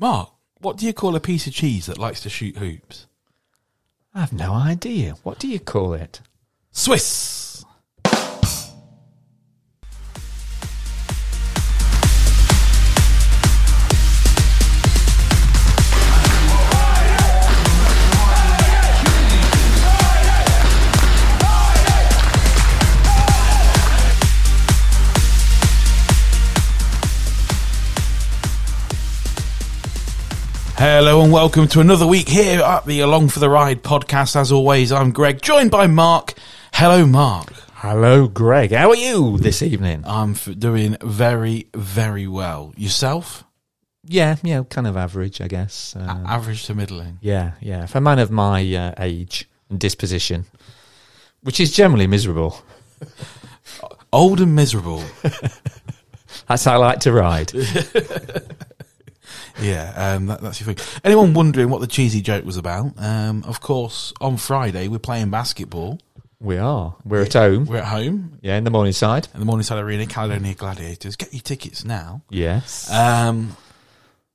Mark, what do you call a piece of cheese that likes to shoot hoops? I have no idea. What do you call it? Swiss. Hello and welcome to another week here at the Along for the Ride podcast. As always, I'm Greg, joined by Mark. Hello, Mark. Hello, Greg. How are you this evening? I'm f- doing very, very well. Yourself? Yeah, yeah, kind of average, I guess. A- Uh, Average to middling. yeah, yeah. For a man of my uh, age and disposition, which is generally miserable, Old and miserable. that's how I like to ride. Yeah, um, that, that's your thing. Anyone wondering what the cheesy joke was about? Um, of course, on Friday we're playing basketball. we are. We're at home. We're at home Yeah, in the Morningside. in the Morningside Arena, Caledonia Gladiators. Get your tickets now. Yes. Um,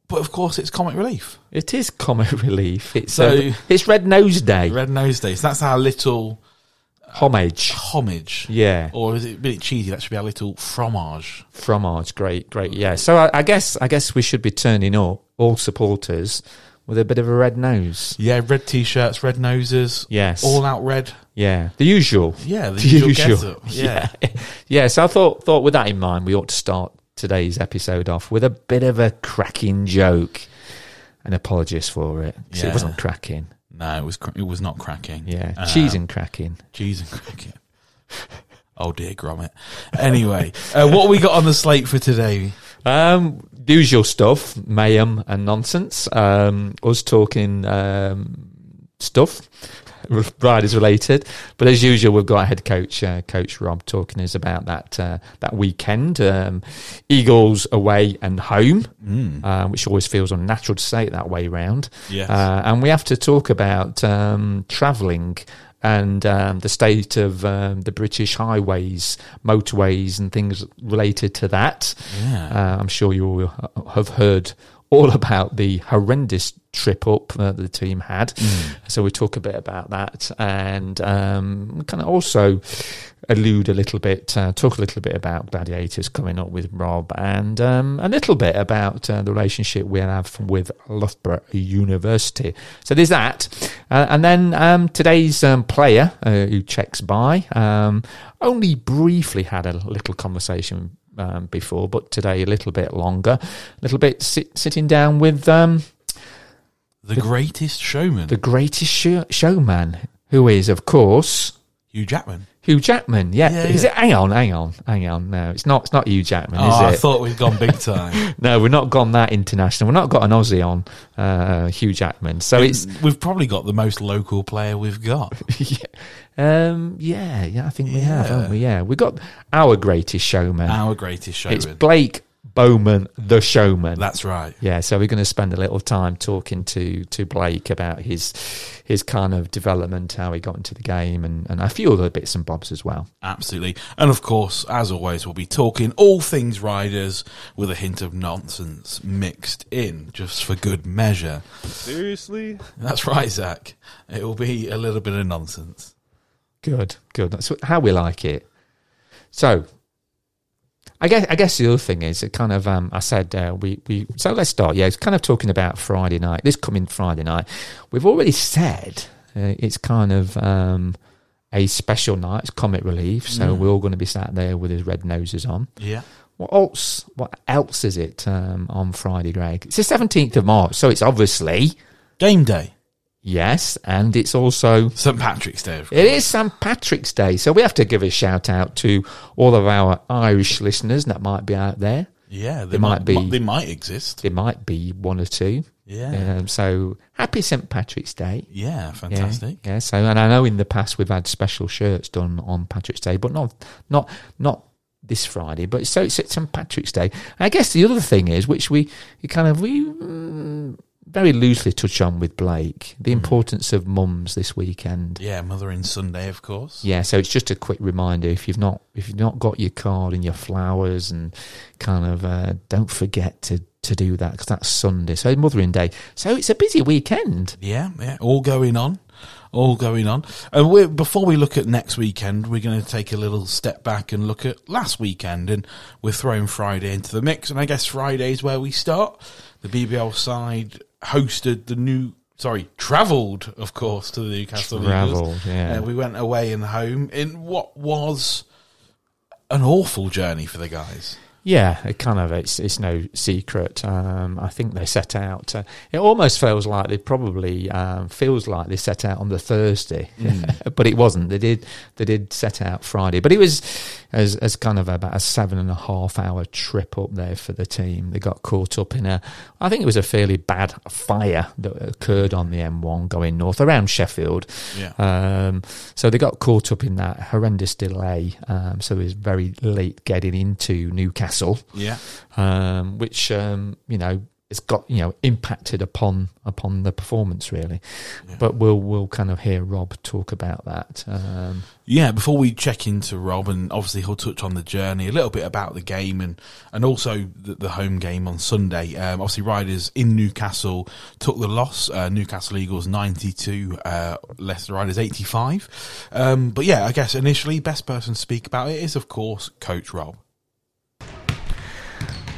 but of course, it's Comic Relief, it is comic relief. It's So- uh, it's Red Nose Day. Red Nose Day. So that's our little Homage. homage. Yeah. Or is it a bit cheesy? That should be a little fromage. Fromage, great, great. Yeah. So I, I guess I guess we should be turning up all supporters with a bit of a red nose. Yeah, red t-shirts, red noses, Yes. all out red. yeah. The usual. Yeah, the, The usual, usual. Yeah. Yeah. So I thought thought with that in mind, we ought to start today's episode off with a bit of a cracking joke. And apologies for it. Yeah. It wasn't cracking. No, it was cr- it was not cracking. Yeah. Um, Cheese and cracking. cheese and cracking. oh dear, Gromit. Anyway, uh, what we got on the slate for today? Um, usual stuff, mayhem and nonsense. Um, us talking um, stuff, riders related. But as usual, we've got head coach, uh, Coach Rob, talking to us about that uh, that weekend. Um, Eagles away and home, uh, which always feels unnatural to say it that way round. Yes. Uh, and we have to talk about um, travelling and um, the state of um, the British highways, motorways, and things related to that. Yeah. Uh, I'm sure you will have heard all about the horrendous trip up that the team had. So we talk a bit about that and um, kind of also allude a little bit, uh, talk a little bit about Gladiators coming up with Rob and um, a little bit about uh, the relationship we have with Loughborough University. So there's that. Uh, and then um, today's um, player uh, who checks by um, only briefly had a little conversation um, before, but today a little bit longer, a little bit sit, sitting down with um, the greatest showman, the greatest show, showman, who is, of course, Hugh Jackman. Hugh Jackman. Yeah, Yeah, is yeah. it? Hang on, hang on, hang on. No, it's not. It's not Hugh Jackman, Oh, I thought we'd gone big time. no, we're not gone that international. We're not got an Aussie on uh, Hugh Jackman. So it's we've probably got the most local player we've got. yeah, um, yeah, yeah. I think we have, haven't we? Yeah, we got our greatest showman. Our greatest showman. it's Blake Bowen, the showman. That's right. Yeah, so we're going to spend a little time talking to to Blake about his his kind of development, how he got into the game, and, and a few other bits and bobs as well. Absolutely. And of course, as always, we'll be talking all things riders with a hint of nonsense mixed in just for good measure. Seriously? That's right, Zach. It will be a little bit of nonsense. Good, good. That's how we like it. So, I guess I guess the other thing is it kind of um, I said uh, we we so let's start. Yeah, it's kind of talking about Friday night. This coming Friday night, we've already said uh, it's kind of um, a special night. It's comic relief, so Mm. we're all going to be sat there with his red noses on. Yeah. What else? What else is it um, on Friday, Greg? It's the seventeenth of March, so it's obviously Game day. Yes, and it's also St. Patrick's Day. Of it is St. Patrick's Day, so we have to give a shout out to all of our Irish listeners that might be out there. Yeah. They There might be- They might exist. There might be one or two. Yeah. Um, so happy St. Patrick's Day. Yeah. Yeah, Fantastic. Yeah, so and I know in the past we've had special shirts done on Patrick's Day, but not not not this Friday. But so it's St. Patrick's Day. I guess the other thing is, which we we kind of we mm, very loosely touch on with Blake, the Mm. importance of mums this weekend. Yeah. Mothering Sunday, of course. Yeah, so it's just a quick reminder if you've not if you've not got your card and your flowers and kind of uh, don't forget to to do that because that's Sunday, so Mothering Day. So it's a busy weekend. Yeah, yeah, all going on, all going on. And we're, before we look at next weekend, we're going to take a little step back and look at last weekend, and we're throwing Friday into the mix. And I guess Friday's where we start. The BBL side hosted the new. Sorry, travelled, of course, to the Newcastle Travelled, Eagles. yeah. Uh, we went away and home in what was an awful journey for the guys. Yeah, it kind of it's it's no secret. Um, I think they set out. Uh, it almost feels like they probably um, feels like they set out on the Thursday, but it wasn't. They did they did set out Friday, but it was as as kind of about a seven and a half hour trip up there for the team. They got caught up in a, I think it was a fairly bad fire that occurred on the M1 going north around Sheffield. Yeah. Um, so they got caught up in that horrendous delay. Um, so it was very late getting into Newcastle, Yeah. um, which um, you know it's got you know impacted upon upon the performance really. But we'll we'll kind of hear Rob talk about that. Um, Yeah, before we check into Rob, and obviously he'll touch on the journey, a little bit about the game, and and also the, the home game on Sunday. Um, obviously, Riders in Newcastle took the loss. Uh, Newcastle Eagles ninety two, uh, Leicester Riders eighty five. Um, but yeah, I guess initially, best person to speak about it is of course Coach Rob.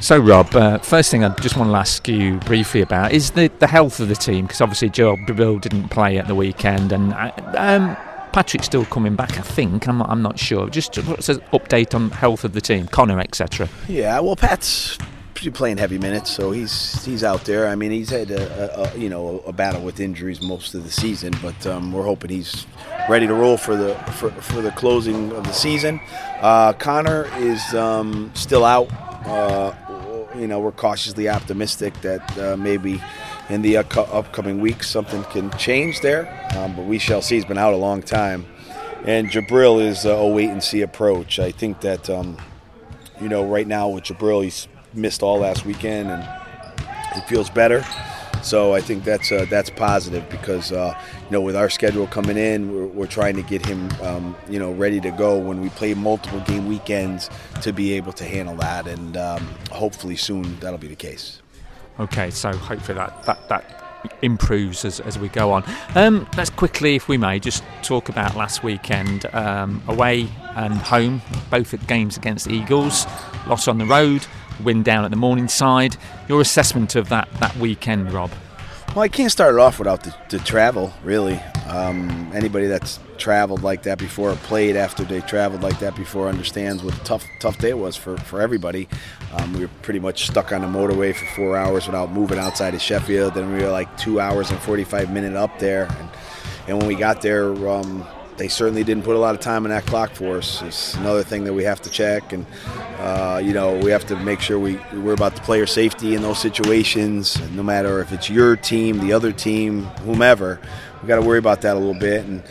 So, Rob, uh, first thing I just want to ask you briefly about is the, the health of the team, because obviously Jabril didn't play at the weekend, and uh, um, Patrick's still coming back, I think. I'm not, I'm not sure. Just what's an update on health of the team, Connor, etc. Yeah, well, Pat's playing heavy minutes, so he's he's out there. I mean, he's had a, a, a you know a battle with injuries most of the season, but um, we're hoping he's ready to roll for the for, for the closing of the season. Uh, Connor is um, still out. Uh, you know, we're cautiously optimistic that uh, maybe in the up- upcoming weeks something can change there, um, but we shall see. He's been out a long time, and Jabril is uh, a wait and see approach. I think that. Um, you know, right now with Jabril, he's missed all last weekend and he feels better. So I think that's uh, that's positive because uh, you know with our schedule coming in, we're, we're trying to get him um, you know ready to go when we play multiple game weekends to be able to handle that, and um, hopefully soon that'll be the case. Okay, so hopefully that that, that improves as, as we go on. Um, let's quickly, if we may, just talk about last weekend um, away and home, both at games against the Eagles, loss on the road, win down at the Morningside. Your assessment of that that weekend, Rob? Well, I can't start it off without the, the travel, really. Um, anybody that's traveled like that before or played after they traveled like that before understands what a tough, tough day it was for, for everybody. Um, we were pretty much stuck on the motorway for four hours without moving outside of Sheffield. Then we were like two hours and 45 minutes up there. And, and when we got there, um, they certainly didn't put a lot of time on that clock for us. It's another thing that we have to check, and uh, you know we have to make sure we we're about the player safety in those situations. No matter if it's your team, the other team, whomever, we got to worry about that a little bit. And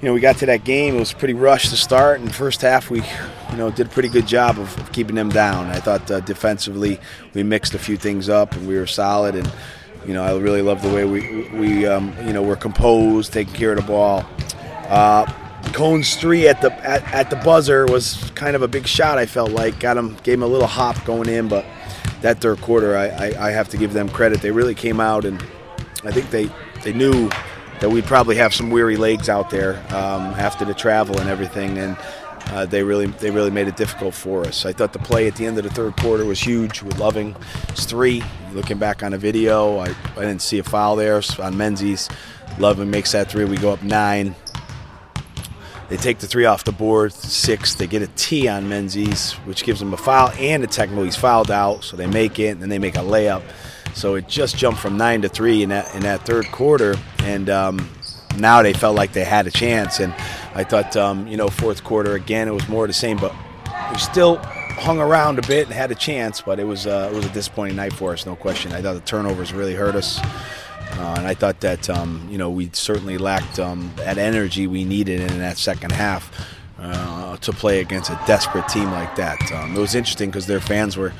you know we got to that game; it was pretty rushed to start. And first half, we you know did a pretty good job of, of keeping them down. I thought uh, defensively we mixed a few things up, and we were solid. And you know I really love the way we we um, you know we're composed, taking care of the ball. Uh, Cones three at the at, at the buzzer was kind of a big shot. I felt like got him, gave him a little hop going in, but that third quarter, I, I, I have to give them credit. They really came out, and I think they they knew that we'd probably have some weary legs out there um, after the travel and everything, and uh, they really they really made it difficult for us. I thought the play at the end of the third quarter was huge with Loving. It's three. Looking back on the video, I, I didn't see a foul there on Menzies. Loving makes that three. We go up nine. They take the three off the board, six. They get a T on Menzies, which gives them a foul and a technical. He's fouled out, so they make it, and then they make a layup. So it just jumped from nine to three in that in that third quarter, and um, now they felt like they had a chance. And I thought, um, you know, fourth quarter again, it was more the same, but we still hung around a bit and had a chance. But it was uh, it was a disappointing night for us, no question. I thought the turnovers really hurt us. Uh, and I thought that um, you know we certainly lacked um, that energy we needed in that second half uh, to play against a desperate team like that. Um, it was interesting because their fans were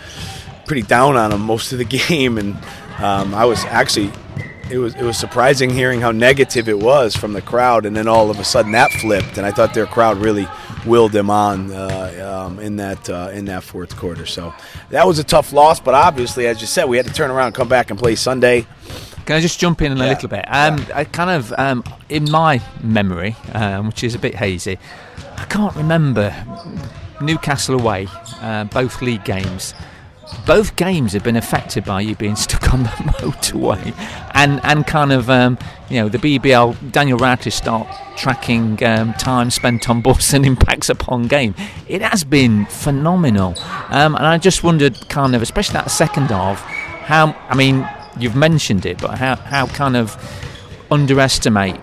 pretty down on them most of the game, and um, I was actually it was it was surprising hearing how negative it was from the crowd, and then all of a sudden that flipped, and I thought their crowd really willed them on uh, um, in that uh, in that fourth quarter. So that was a tough loss, but obviously, as you said, we had to turn around, and come back, and play Sunday. Can I just jump in a little bit? Um, I kind of, um, in my memory, um, which is a bit hazy, I can't remember Newcastle away, uh, both league games. Both games have been affected by you being stuck on the motorway, and and kind of um, you know the BBL Daniel Radcliffe start tracking um, time spent on bus and impacts upon game. It has been phenomenal, um, and I just wondered, kind of, especially that second half, how I mean you've mentioned it, but how how kind of underestimate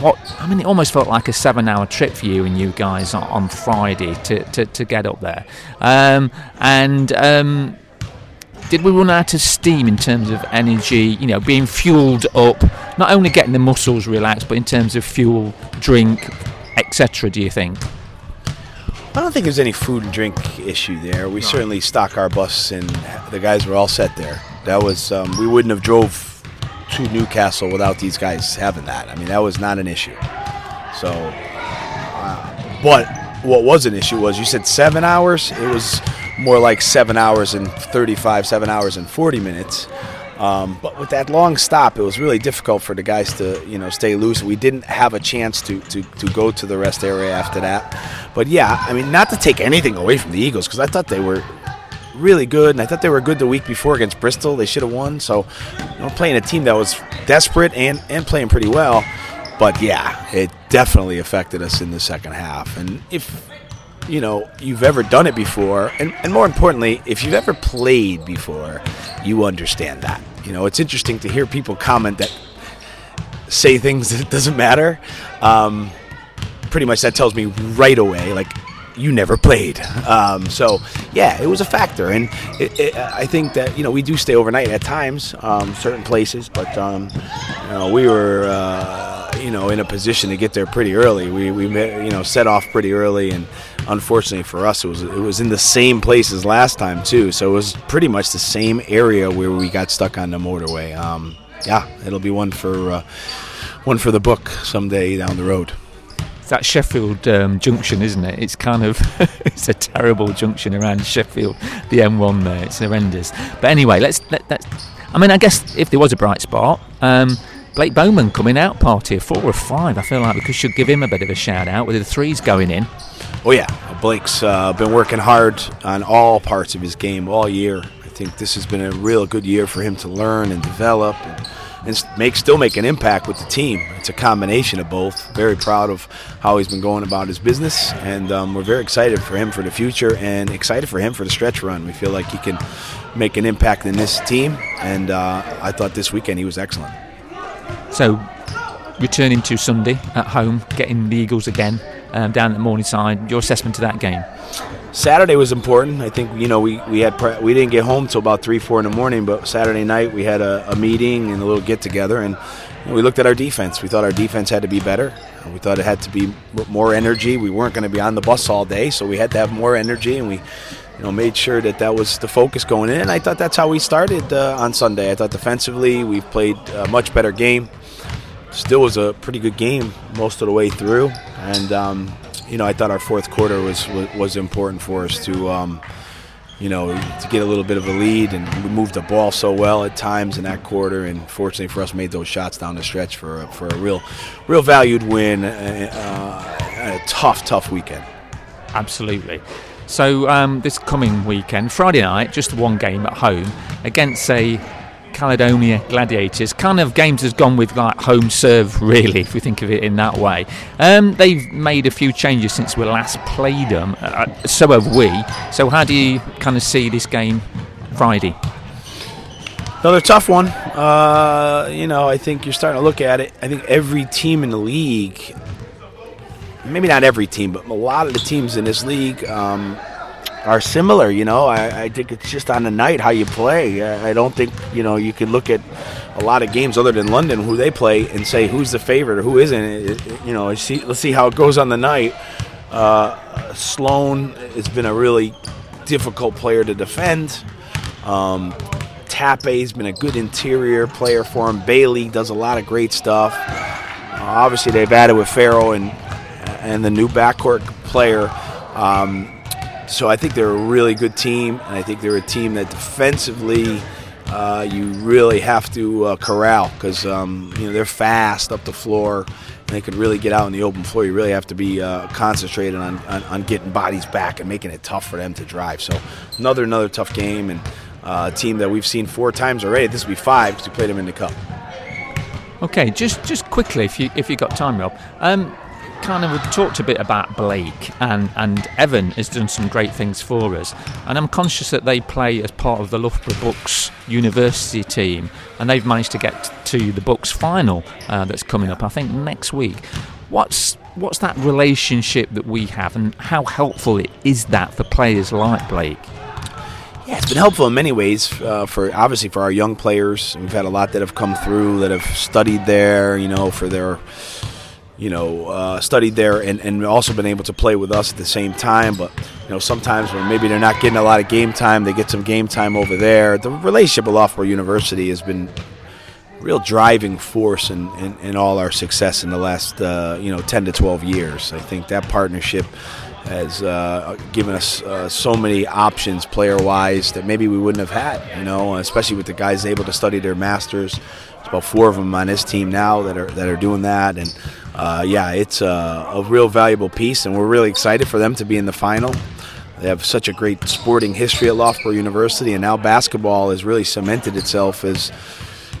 what I mean. It almost felt like a seven-hour trip for you and you guys on, Friday to, to, to get up there, um, and. Um, did we run out of steam in terms of energy? You know, being fueled up, not only getting the muscles relaxed, but in terms of fuel, drink, etc. Do you think? I don't think there's any food and drink issue there. We certainly stock our bus, and the guys were all set there. That was um, we wouldn't have drove to Newcastle without these guys having that. I mean, that was not an issue. So, uh, but what was an issue was you said seven hours. It was more like seven hours and 35, seven hours and 40 minutes. Um, but with that long stop, it was really difficult for the guys to, you know, stay loose. We didn't have a chance to, to, to go to the rest area after that. But yeah, I mean, not to take anything away from the Eagles because I thought they were really good, and I thought they were good the week before against Bristol. They should have won. So, you know, playing a team that was desperate and and playing pretty well. But yeah, it definitely affected us in the second half. And if you know you've ever done it before, and, and more importantly, if you've ever played before, you understand that. You know, it's interesting to hear people comment that say things that doesn't matter. Um, pretty much that tells me right away, like you never played. Um, so yeah, it was a factor, and it, it, I think that you know we do stay overnight at times, um, certain places, but um, you know, we were uh, you know in a position to get there pretty early. We we you know set off pretty early, and unfortunately for us, it was it was in the same place as last time too. So it was pretty much the same area where we got stuck on the motorway. Um, yeah, it'll be one for uh, one for the book someday down the road. That Sheffield um, junction, isn't it? It's kind of it's a terrible junction around Sheffield, the M1 there. It's horrendous. But anyway, let's let that. I mean, I guess if there was a bright spot, um, Blake Bowen coming out party, a four or five. I feel like we could, should give him a bit of a shout out with the threes going in. Oh yeah, Blake's uh, been working hard on all parts of his game all year. I think this has been a real good year for him to learn and develop and, and make still make an impact with the team. It's a combination of both. Very proud of how he's been going about his business, and um, we're very excited for him for the future and excited for him for the stretch run. We feel like he can make an impact in this team, and uh, I thought this weekend he was excellent. So, returning to Sunday at home, getting the Eagles again um, down at Morningside. Your assessment to that game? Saturday was important. I think you know we we had pre- we didn't get home till about three four in the morning, but Saturday night we had a, a meeting and a little get together, and we looked at our defense. We thought our defense had to be better. We thought it had to be more energy. We weren't going to be on the bus all day, so we had to have more energy, and we you know made sure that that was the focus going in. And I thought that's how we started uh, on Sunday. I thought defensively we've played a much better game still was a pretty good game most of the way through, and um, you know I thought our fourth quarter was was, was important for us to. Um, you know, to get a little bit of a lead, and we moved the ball so well at times in that quarter, and fortunately for us, made those shots down the stretch for a, for a real, real valued win. Uh, uh, a tough, tough weekend. Absolutely. So um, this coming weekend, Friday night, just one game at home against a Caledonia Gladiators. Kind of games has gone with like home serve, really, if we think of it in that way. Um, they've made a few changes since we last played them. Uh, so have we. So how do you kind of see this game Friday? Another tough one. Uh, you know, I think you're starting to look at it. I think every team in the league, maybe not every team, but a lot of the teams in this league um, are similar. You know, I, I think it's just on the night how you play. I, don't think you know you can look at a lot of games other than London who they play and say who's the favorite or who isn't. It, it- you know, see, let's see how it goes on the night. Uh, Sloan has been a really difficult player to defend. Um, Tape's been a good interior player for him. Bailey does a lot of great stuff. Uh, obviously, they've added with Farrell and and the new backcourt player. Um, so I think they're a really good team, and I think they're a team that defensively uh, you really have to uh, corral because um, you know they're fast up the floor. And they could really get out in the open floor. You really have to be uh, concentrated on, on, on, getting bodies back and making it tough for them to drive. So another another tough game and uh, a team that we've seen four times already. This will be five because we played them in the cup. Okay, just just quickly, if you if you got time, Rob. Um, kind of talked a bit about Blake and, and Evan has done some great things for us. And I'm conscious that they play as part of the Loughborough BUCS University team and they've managed to get to the BUCS final uh, that's coming up, I think, next week. What's what's that relationship that we have and how helpful is that for players like Blake? Yeah, it's been helpful in many ways. Uh, for obviously for our young players, we've had a lot that have come through that have studied there. You know, for their you know, uh, studied there and, and also been able to play with us at the same time. But, you know, sometimes when maybe they're not getting a lot of game time, they get some game time over there. The relationship with Loughborough University has been real driving force in, in, in all our success in the last, uh, you know, 10 to 12 years. I think that partnership has uh, given us uh, so many options player-wise that maybe we wouldn't have had, you know, especially with the guys able to study their masters. There's about four of them on this team now that are that are doing that, and uh, yeah, it's a, a, real valuable piece, and we're really excited for them to be in the final. They have such a great sporting history at Loughborough University, and now basketball has really cemented itself as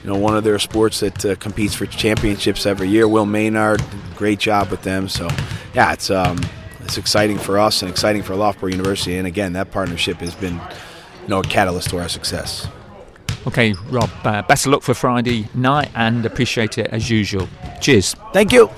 you know one of their sports that uh, competes for championships every year. Will Maynard, great job with them. So, yeah, it's um, it's exciting for us and exciting for Loughborough University. And again, that partnership has been you know a catalyst to our success. Okay, Rob, uh, best of luck for Friday night and appreciate it as usual. Cheers. Thank you.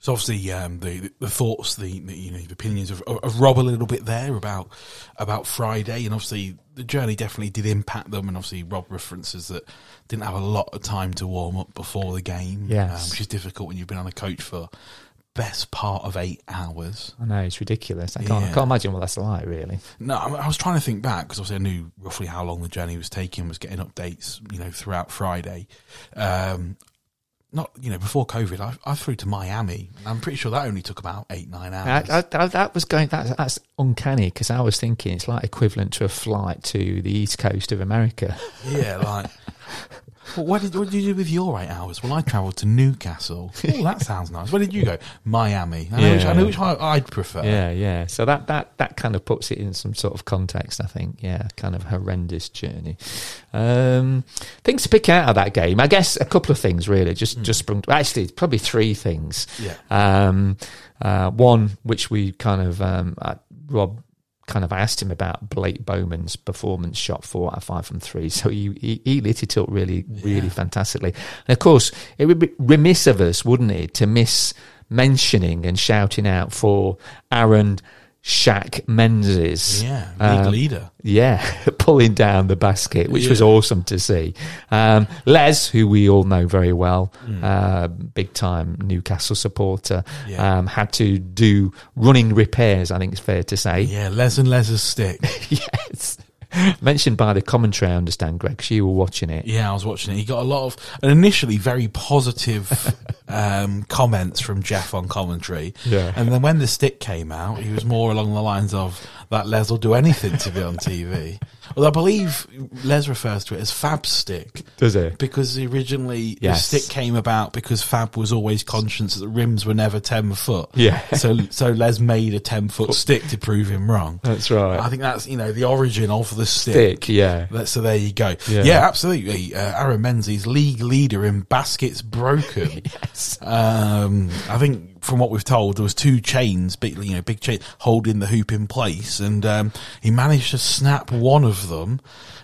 So obviously, um, the the thoughts, the, the, you know the opinions of, of Rob a little bit there about about Friday, and obviously the journey definitely did impact them. And obviously, Rob references that didn't have a lot of time to warm up before the game, yes. um, which is difficult when you've been on a coach for best part of eight hours. I know it's ridiculous. I can't, yeah. I can't imagine what that's like, really. No, I, was trying to think back because obviously I knew roughly how long the journey was taking. Was getting updates, you know, throughout Friday. Um, not you know before COVID, I, I flew to Miami. I'm pretty sure that only took about eight nine hours. I, I, that was going. That, that's uncanny because I was thinking it's like equivalent to a flight to the east coast of America. Yeah, like well, what did what did you do with your eight hours? Well, I travelled to Newcastle. Oh, that sounds nice. Where did you go? Miami. I know, yeah. which, I know which I'd prefer. Yeah, yeah. So that, that that kind of puts it in some sort of context. I think. Yeah, kind of horrendous journey. Um, things to pick out of that game. I guess a couple of things really. Just mm. just sprung. Actually, probably three things. Yeah. Um, uh, one which we kind of um, uh, Rob kind of I asked him about Blake Bowen's performance shot four out of five from three. So he, he, he lit it up really, really yeah. fantastically. And of course, it would be remiss of us, wouldn't it, to miss mentioning and shouting out for Aaron Shaq Menzies. Yeah, league um, leader. Yeah, pulling down the basket, which yeah. was awesome to see. Um, Les, who we all know very well, mm. uh, big time Newcastle supporter, yeah. um, had to do running repairs, I think it's fair to say. Yeah, Les and Les's stick. yes. mentioned by the commentary, I understand, Greg, because you were watching it. Yeah, I was watching it. He got a lot of, and initially very positive um, comments from Jeff on commentary. Yeah. And then when the stick came out, he was more along the lines of, that Les will do anything to be on TV. Well, I believe Les refers to it as Fab Stick. Does it? Because originally yes. the stick came about because Fab was always conscious that the rims were never 10 foot. Yeah. So, so Les made a 10 foot stick to prove him wrong. That's right. I think that's, you know, the origin of the stick. Stick, yeah. So there you go. Yeah, yeah absolutely. Uh, Aaron Menzies, league leader in baskets broken. yes. Um, I think from what we've told, there was two chains, big you know, big chain holding the hoop in place, and um, he managed to snap one of them,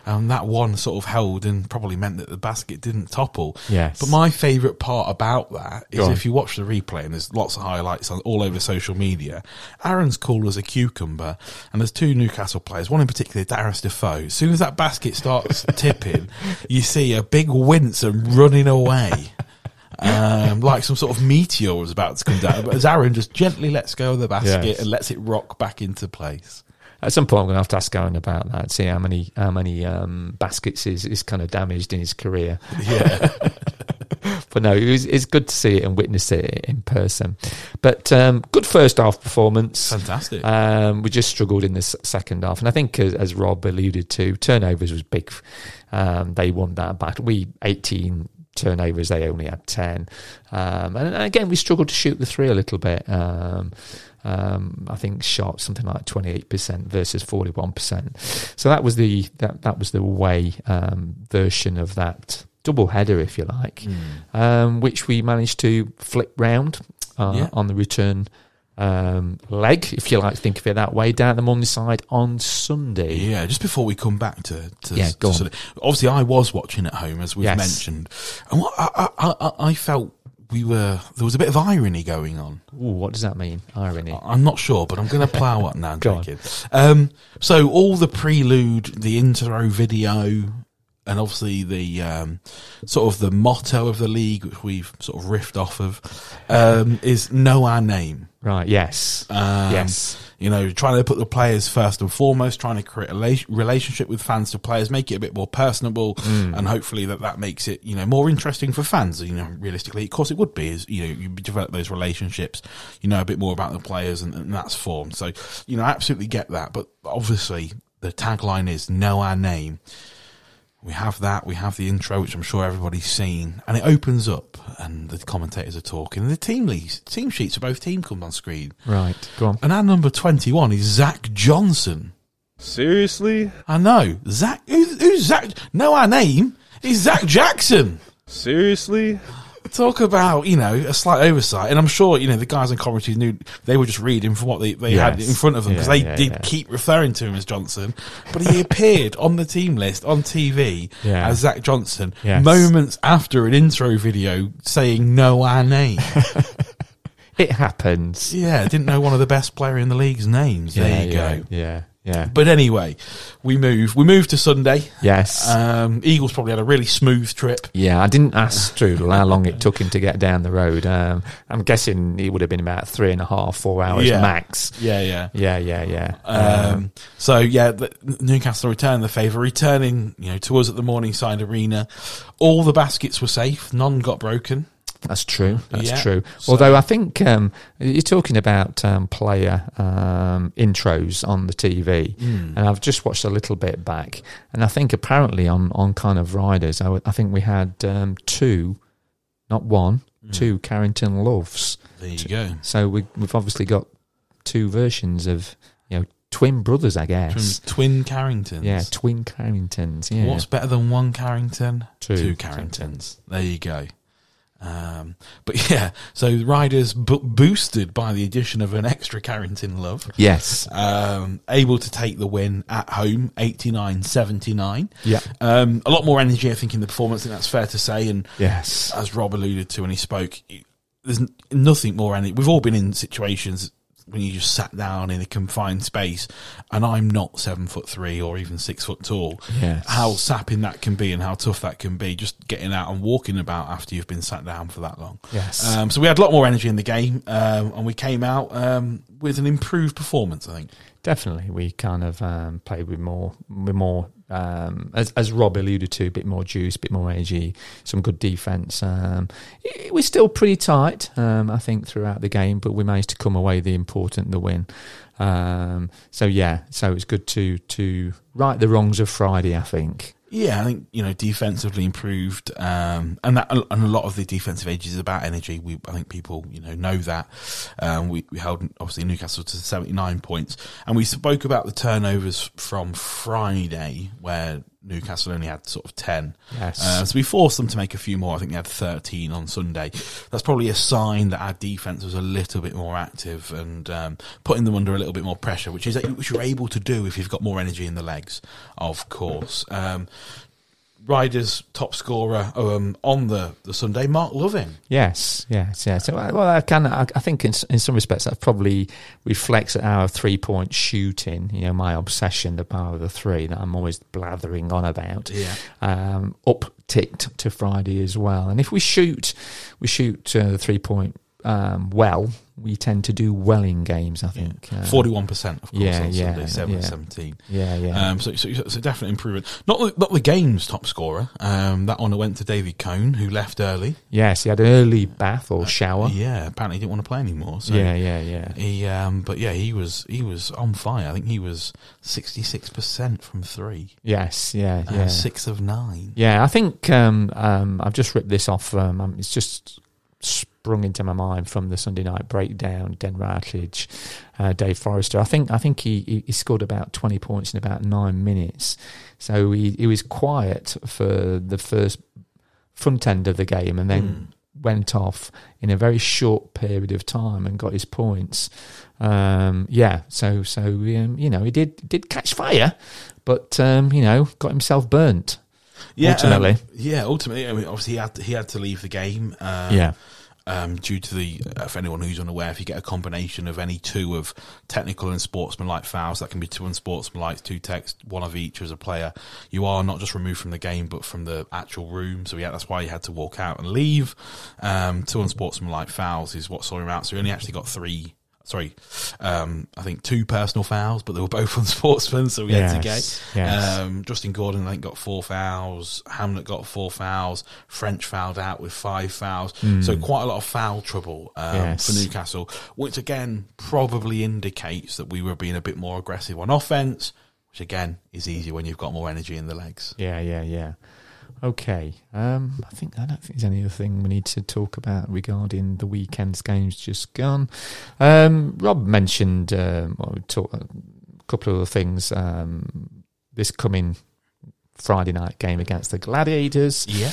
and that one sort of held and probably meant that the basket didn't topple. Yes. But my favourite part about that is if you watch the replay, and there's lots of highlights on all over social media. Aaron's cool as a cucumber, and there's two Newcastle players, one in particular, Darius Defoe. As soon as that basket starts tipping, you see a big wince and running away um, like some sort of meteor was about to come down. But as Aaron just gently lets go of the basket yes. and lets it rock back into place. At some point, I'm going to have to ask Aaron about that. See how many how many um, baskets is is kind of damaged in his career. Yeah. but no, it was, it's good to see it and witness it in person. But um, good first half performance. Fantastic. Um, we just struggled in the second half, and I think, as, as Rob alluded to, turnovers was big. Um, they won that back. We eighteen turnovers, they only had ten, um, and, and again we struggled to shoot the three a little bit. Um, um, I think shot something like twenty eight percent versus forty one percent. So that was the that that was the way um, version of that double header, if you like, Mm. um, which we managed to flip round uh, Yeah. on the return um, leg, if you like think of it that way, down the Morningside on Sunday. Yeah, just before we come back to, to, Yeah, to obviously I was watching at home as we've Yes. mentioned, and what I, I, I, felt we were there was a bit of irony going on. Ooh, what does that mean? Irony. I'm not sure, but I'm going to plough up now. Go on. Um, so all the prelude, the intro video, and obviously the um, sort of the motto of the league, which we've sort of riffed off of, um, is know our name. Right. Yes. Um, yes. You know, trying to put the players first and foremost, trying to create a rela- relationship with fans to players, make it a bit more personable, Mm. and hopefully that that makes it, you know, more interesting for fans. You know, realistically, of course, it would be. Is you know, you develop those relationships, you know a bit more about the players, and, and that's formed. So, you know, I absolutely get that. But obviously, the tagline is "Know Our Name." We have that. We have the intro, which I'm sure everybody's seen, and it opens up, and the commentators are talking, and the team leads, team sheets of both teams come on screen. Right. Go on. And our number 21 is Zach Johnson. Seriously? I know. Zach, who's, who's Zach? Know our name is Zach Jackson. Seriously? Talk about, you know, a slight oversight. And I'm sure, you know, the guys in commentary knew they were just reading from what they, they had in front of them because Yeah, they yeah, did yeah. keep referring to him as Johnson. But he appeared on the team list on TV as Zach Johnson Yes. moments after an intro video saying, no our name. It happens. yeah, didn't know one of the best player in the league's names. there you go. Yeah. Yeah. But anyway, we move. We move to Sunday. yes. Um, Eagles probably had a really smooth trip. yeah, I didn't ask Strudel how long it took him to get down the road. Um, I'm guessing it would have been about three and a half, four hours Yeah. max. Yeah, yeah. Yeah, yeah, yeah. Um, so yeah, the, Newcastle returned the favour, returning you know to us at the Morningside Arena. All the baskets were safe, none got broken. That's true. That's Yeah. true. So- Although I think um, you're talking about um, player um, intros on the TV, Hmm. and I've just watched a little bit back, and I think apparently on, on kind of riders, I, think we had um, two, not one, Hmm. two Carrington Loves. There you go. So we, we've obviously got two versions of you know twin brothers, I guess. Twin, twin Carringtons. Yeah, twin Carringtons. Yeah, What's better than one Carrington? Two Carringtons. There you go. Um, but yeah, so riders bo- boosted by the addition of an extra Carrington love. yes, um, able to take the win at home, 89-79. yeah, Um, a lot more energy, I think, in the performance. Think that's fair to say. And yes, as Rob alluded to when he spoke, there's n- nothing more energy. We've all been in situations when you just sat down in a confined space, and I'm not seven foot three or even six foot tall. yes. How sapping that can be and how tough that can be, just getting out and walking about after you've been sat down for that long. Yes. Um, so we had a lot more energy in the game, um, and we came out um, with an improved performance. I think. Definitely, we kind of um, played with more, with more, um, as, as Rob alluded to, a bit more juice, a bit more energy, some good defence. Um, it, we're still pretty tight, um, I think, throughout the game, but we managed to come away the important, the win. Um, so yeah, so it's good to to right the wrongs of Friday. I think. Yeah, I think you know defensively improved, um, and that and a lot of the defensive edges is about energy. We I think people you know know that. Um, we we held obviously Newcastle to seventy nine points, and we spoke about the turnovers from Friday where Newcastle only had sort of ten. Yes. Uh, so we forced them to make a few more. I think they had 13 on Sunday. That's probably a sign that our defense was a little bit more active and um, putting them under a little bit more pressure, which is which you're able to do if you've got more energy in the legs, of course. Um, Riders top scorer um, on the, the Sunday, Mark Loving. Yes, yes, yes. So, uh, well, I can. I, I think in in some respects that probably reflects our three point shooting. You know, my obsession, the power of the three that I'm always blathering on about. Yeah. Um, up ticked to Friday as well. And if we shoot, we shoot uh, the three point um, well, we tend to do well in games. I think uh, Forty-one percent, of course, yeah, on yeah, Sunday, seven yeah. seventeen. Yeah, yeah, Um, so, so, so definite improvement. Not the, not the game's top scorer. Um, that honour went to David Cohn, who left early. yes. He had an early bath or shower. Uh, Yeah, apparently he didn't want to play anymore. So yeah, yeah, yeah. He, um, but yeah, he was he was on fire. I think he was sixty six percent from three, Yes, yeah, uh, yeah. six of nine. Yeah, I think um, um, I've just ripped this off. Um, um, it's just sprung into my mind from the Sunday night breakdown. Den Ratledge, uh, Dave Forrester. I think I think he, he, scored about twenty points in about nine minutes. So he, he was quiet for the first front end of the game, and then went off in a very short period of time and got his points. Um, yeah, so so um, you know he did did catch fire, but um, you know got himself burnt. Yeah, Ultimately. um, yeah, ultimately, I mean, obviously he had to, he had to leave the game. Uh, yeah. um, due to the, uh, for anyone who's unaware, if you get a combination of any two of technical and sportsmanlike fouls, that can be two unsportsmanlike, two text, one of each as a player, you are not just removed from the game, but from the actual room. So yeah, that's why he had to walk out and leave. Um, two unsportsmanlike fouls is what saw him out. So he only actually got three. Sorry, um, I think two personal fouls, but they were both on sportsmen, so we had to get. yes. Um, Justin Gordon, I think, got four fouls. Hamlet got four fouls. French fouled out with five fouls. So quite a lot of foul trouble um, Hmm. Yes. for Newcastle, which again probably indicates that we were being a bit more aggressive on offense, which again is easier when you've got more energy in the legs. Yeah, yeah, yeah. Okay. Um, I think I don't think there's any other thing we need to talk about regarding the weekend's games just gone. Um, Rob mentioned um, well, we talked a couple of other things. Um, this coming Friday night game against the Gladiators. Yeah,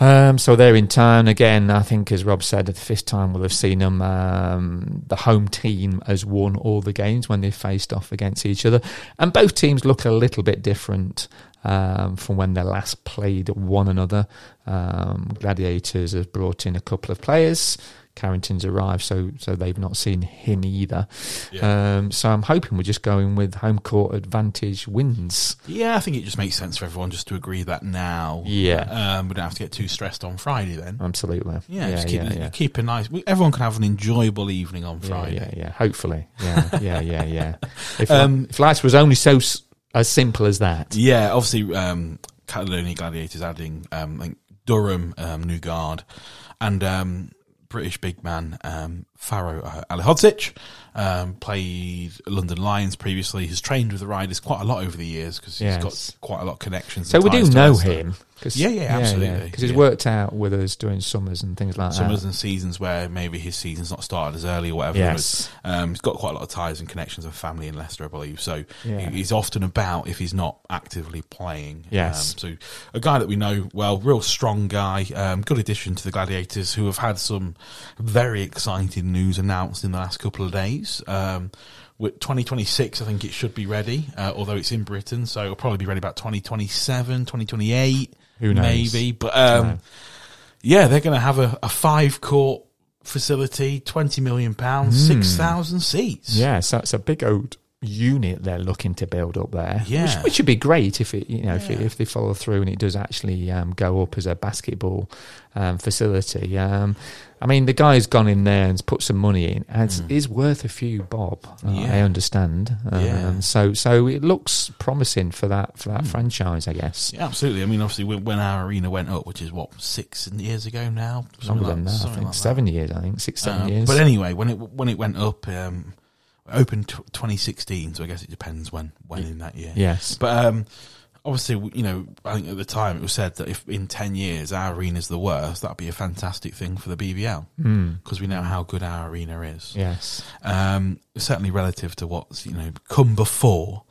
Um, so they're in town again. I think, as Rob said, the fifth time we'll have seen them. Um, the home team has won all the games when they faced off against each other, and both teams look a little bit different um, from when they last played one another. Um, Gladiators have brought in a couple of players. Carrington's arrived, so so they've not seen him either. Yeah. Um, so I'm hoping we're just going with home court advantage wins. yeah. I think it just makes sense for everyone just to agree that now. Yeah. um, we don't have to get too stressed on Friday then. Absolutely. Yeah, yeah, just keep, yeah, yeah. keep a nice. Everyone can have an enjoyable evening on Friday. Yeah, yeah, yeah. Hopefully, yeah, yeah, yeah, yeah. If, Um, if life was only so s- as simple as that, Yeah, obviously, um, Caledonia Gladiators adding um, I think Durham, um, New Guard, and um, British big man um, Faro uh, Alihodzic. Um, played London Lions previously. He's trained with the Riders quite a lot over the years because he's Yes. got quite a lot of connections. so we do know him. Cause, Yeah, yeah, absolutely, Because he's yeah. worked out with us doing summers and things like Summers that. and seasons where maybe his season's not started as early or whatever. Yes. Um, he's got quite a lot of ties and connections with family in Leicester, I believe. So Yeah. he's often about if he's not actively playing. Yes. Um, so a guy that we know well, real strong guy, um, good addition to the Gladiators, who have had some very exciting news announced in the last couple of days. Um, with 2026, I think it should be ready, uh, although it's in Britain, so it'll probably be ready about 2027, 2028, Who knows? maybe. But um, know. yeah, they're going to have a, a five court facility, twenty million pounds, six thousand seats. Yeah, so it's a big old unit they're looking to build up there. Yeah. which, which would be great if it, you know, if, it, if they follow through and it does actually um, go up as a basketball um, facility. Um, I mean, the guy's gone in there and put some money in, and it's, is worth a few bob. Uh. Yeah. I understand. Um, Yeah. So, so it looks promising for that for that franchise, I guess. Yeah, absolutely. I mean, obviously, when, when our arena went up, which is what six years ago now, Longer than like- that, I think like that. seven years. I think six, seven Um, years. But anyway, when it when it went up, um, opened t- 2016, so I guess it depends when when in that year. yes, But um, obviously, you know, I think at the time it was said that if in 10 years our arena's the worst, that'd be a fantastic thing for the BBL Hmm. because we know how good our arena is. yes, Um, certainly relative to what's you know come before.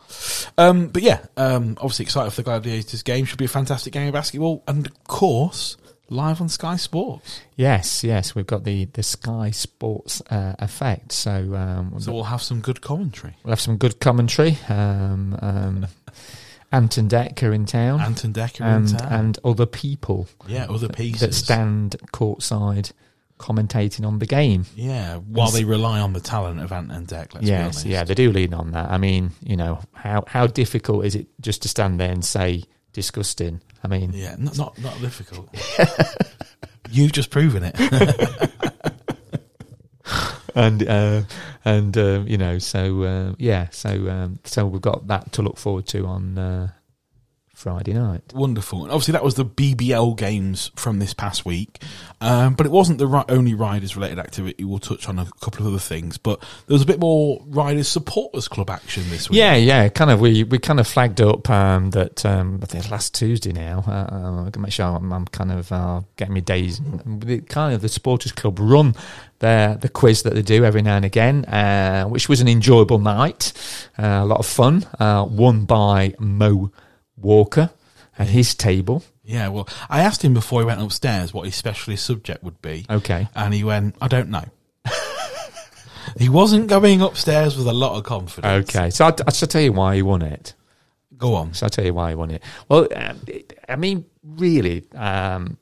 Um, but yeah, um, obviously excited for the Gladiators game. Should be a fantastic game of basketball, and of course, live on Sky Sports. yes, yes. We've got the the Sky Sports uh, effect, so um, So we'll have some good commentary. We'll have some good commentary. Um, um, Anton Decker in town, Anton Decker and in town. and other people yeah, other that pieces. stand courtside commentating on the game. yeah, while they rely on the talent of Ant and Deck. Let's be yes, honest. yeah, they do lean on that. I mean, you know, how how difficult is it just to stand there and say disgusting? I mean, yeah, not not, not difficult. You've just proven it. and uh, and uh, you know, so uh, yeah, so um, so we've got that to look forward to on uh, Friday night. Wonderful. And obviously, that was the BBL games from this past week. Um, but it wasn't the ri- only riders related activity. We'll touch on a couple of other things. But there was a bit more Riders Supporters Club action this week. Yeah, yeah, kind of. We we kind of flagged up um, that um, I think last Tuesday now. Uh, uh, I can make sure I'm, I'm kind of uh, getting me days. The, kind of the supporters club run their the quiz that they do every now and again, uh, which was an enjoyable night, uh, a lot of fun. Uh, won by Mo Walker and his table. Yeah, well, I asked him before he went upstairs what his specialist subject would be. Okay. And he went, I don't know. he wasn't going upstairs with a lot of confidence. Okay, so I, I shall tell you why he won it. Go on. So I'll tell you why he won it. Well, um, I mean, really, um,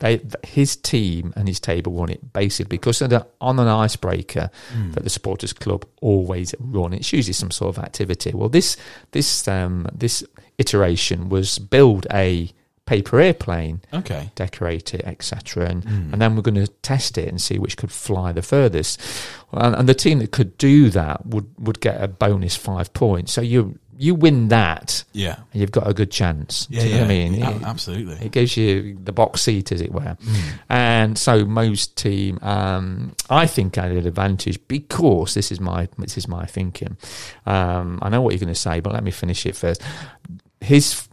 they, his team and his table won it basically because of the, on an icebreaker that the supporters club always run. It's usually some sort of activity. Well, this this um, this iteration was build a paper airplane Okay. decorate it, etc. And and then we're going to test it and see which could fly the furthest. And, and the team that could do that would would get a bonus five points. So you you win that, Yeah. and you've got a good chance. Yeah, Do you yeah. know what I mean? A- It- absolutely. it gives you the box seat, as it were. And so most team, um, I think, had an advantage because this is my this is my thinking. Um, I know what you're going to say, but let me finish it first. His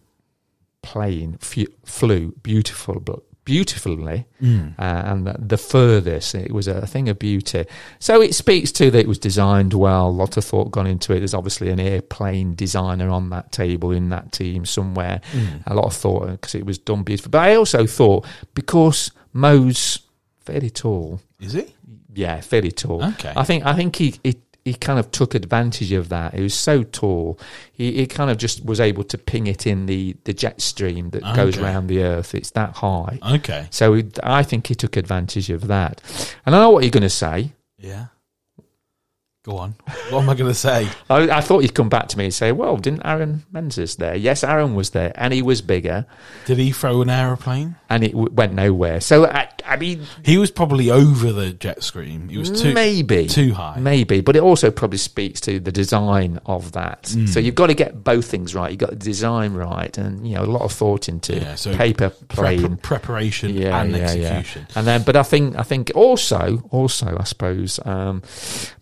plane f- flew beautiful, but beautifully, uh, and the, the furthest it was a thing of beauty. So it speaks to that it was designed well. A lot of thought gone into it. There's obviously an airplane designer on that table in that team somewhere. A lot of thought because it was done beautifully. But I also thought because Mo's fairly tall, Is he? yeah, fairly tall. Okay. I think I think he, he he kind of took advantage of that. He was so tall. He, he kind of just was able to ping it in the, the jet stream that goes around the earth. It's that high. Okay. So he, I think he took advantage of that. And I know what you're going to say. Yeah. Go on. What am I going to say? I, I thought you'd come back to me and say, "Well, didn't Aaron Menzies there? Yes, Aaron was there, and he was bigger, Did he throw an aeroplane? and it w- went nowhere." So I, I mean, He was probably over the jet stream. He was too maybe too high. maybe, but it also probably speaks to the design of that. Hmm. So you've got to get both things right. You've got the design right, and you know a lot of thought into Yeah, so paper Prep- preparation yeah, and yeah, execution. yeah. And then, but I think, I think also, also, I suppose, um,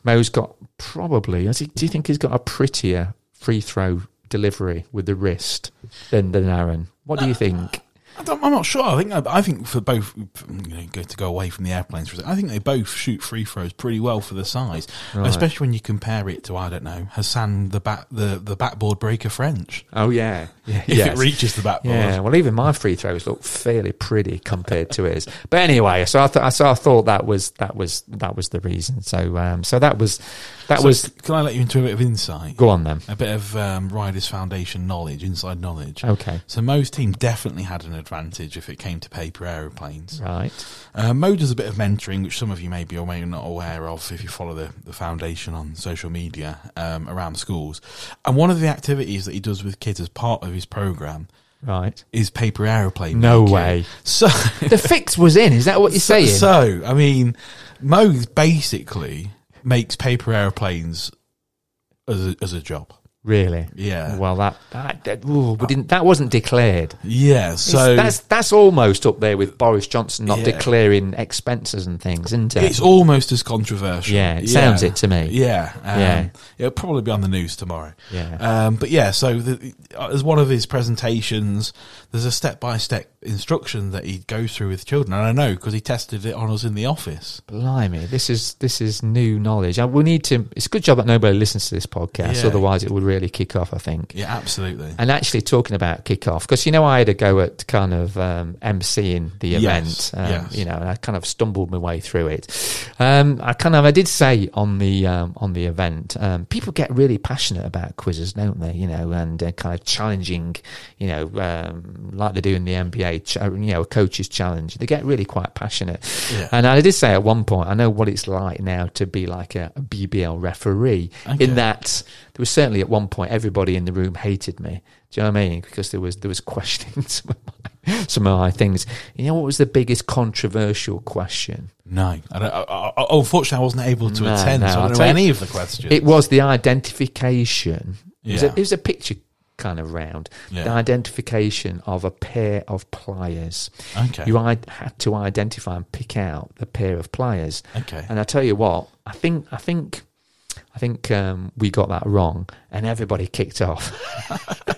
Mo's got probably. He, do you think he's got a prettier free throw delivery with the wrist than than Aaron? What do you think? I don't, I'm not sure. I think I think for both, you know, go to go away from the airplanes for a second. I think they both shoot free throws pretty well for the size, Right. especially when you compare it to I don't know Hassan the bat the the backboard breaker French. Oh yeah, yeah, If yes. it reaches the backboard, Yeah, well, even my free throws look fairly pretty compared to his. But anyway, so I, th- so I thought that was that was that was the reason. So um, so that was that So was. Can I let you into a bit of insight? Go on then. A bit of um, Riders Foundation knowledge, inside knowledge. Okay, So Mo's team definitely had an advantage if it came to paper aeroplanes. right. Uh, Mo does a bit of mentoring, which some of you may be or may not aware of if you follow the, the foundation on social media um, around schools. And one of the activities that he does with kids as part of his program Right. is paper aeroplane. No making. way. So, The fix was in. Is that what you're saying? so I mean, Mo basically makes paper airplanes as a, as a job. Really? Yeah. Well, that that that, ooh, we didn't. That wasn't declared. Yeah. So It's- that's that's almost up there with Boris Johnson not Yeah. declaring expenses and things, isn't it? It's almost as controversial. Yeah, it sounds it to me. Yeah, um, Yeah. It'll probably be on the news tomorrow. Yeah. Um, but yeah, so the, as one of his presentations, there's a step by step instruction that he goes through with children, and I know because he tested it on us in the office. Blimey, this is this is new knowledge. And we need to. It's a good job that nobody listens to this podcast. Yeah. Otherwise, it would really kick off. I think. Yeah, absolutely. And actually, talking about kick off, because you know, I had a go at kind of um, emceeing the Yes, event. Um, yes. You know, and I kind of stumbled my way through it. Um, I kind of, I did say on the um, on the event, um, people get really passionate about quizzes, don't they? You know, and uh, kind of challenging. You know, um, like they do in the NBA. Ch- uh, you know, a coach's challenge. They get really quite passionate. Yeah. And I did say at one point, I know what it's like now to be like a, a BBL referee. Okay. In that, there was certainly at one point everybody in the room hated me. Do you know what I mean? Because there was there was questioning some of my some of my things. You know what was the biggest controversial question? No, I don't, I, I, unfortunately, I wasn't able to No, attend, no, so I don't know any of the questions. It was the identification. It, was a, Yeah. it was a picture kind of round. The identification of a pair of pliers. okay. You I- had to identify and pick out the pair of pliers. okay. And I tell you what, I think I think I think um, we got that wrong, and everybody kicked off.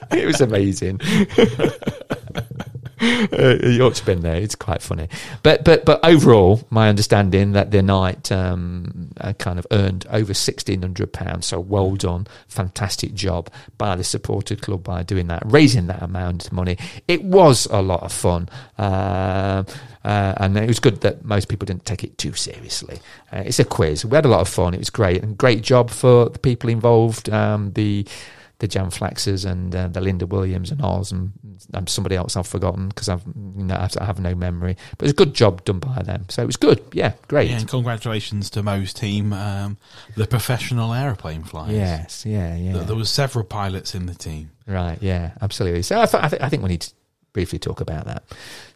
it was amazing. uh, you ought to have been there. It's quite funny, but but but overall, my understanding that the night um, uh, kind of earned over sixteen hundred pounds. So well done, fantastic job by the supported club by doing that, raising that amount of money. It was a lot of fun, um uh, and it was good that most people didn't take it too seriously. Uh, it's a quiz. We had a lot of fun. It was great, and great job for the people involved. Um, the the Jan Flaxers and uh, the Linda Williams and Oz and, and somebody else I've forgotten because I've you know I have no memory. But it was a good job done by them. So it was good. Yeah, great. Yeah, and congratulations to Mo's team, um, the professional aeroplane flyers. Yes, yeah, yeah. Th- There was several pilots in the team. Right, yeah, absolutely. So I, th- I, th- I think we need to briefly talk about that.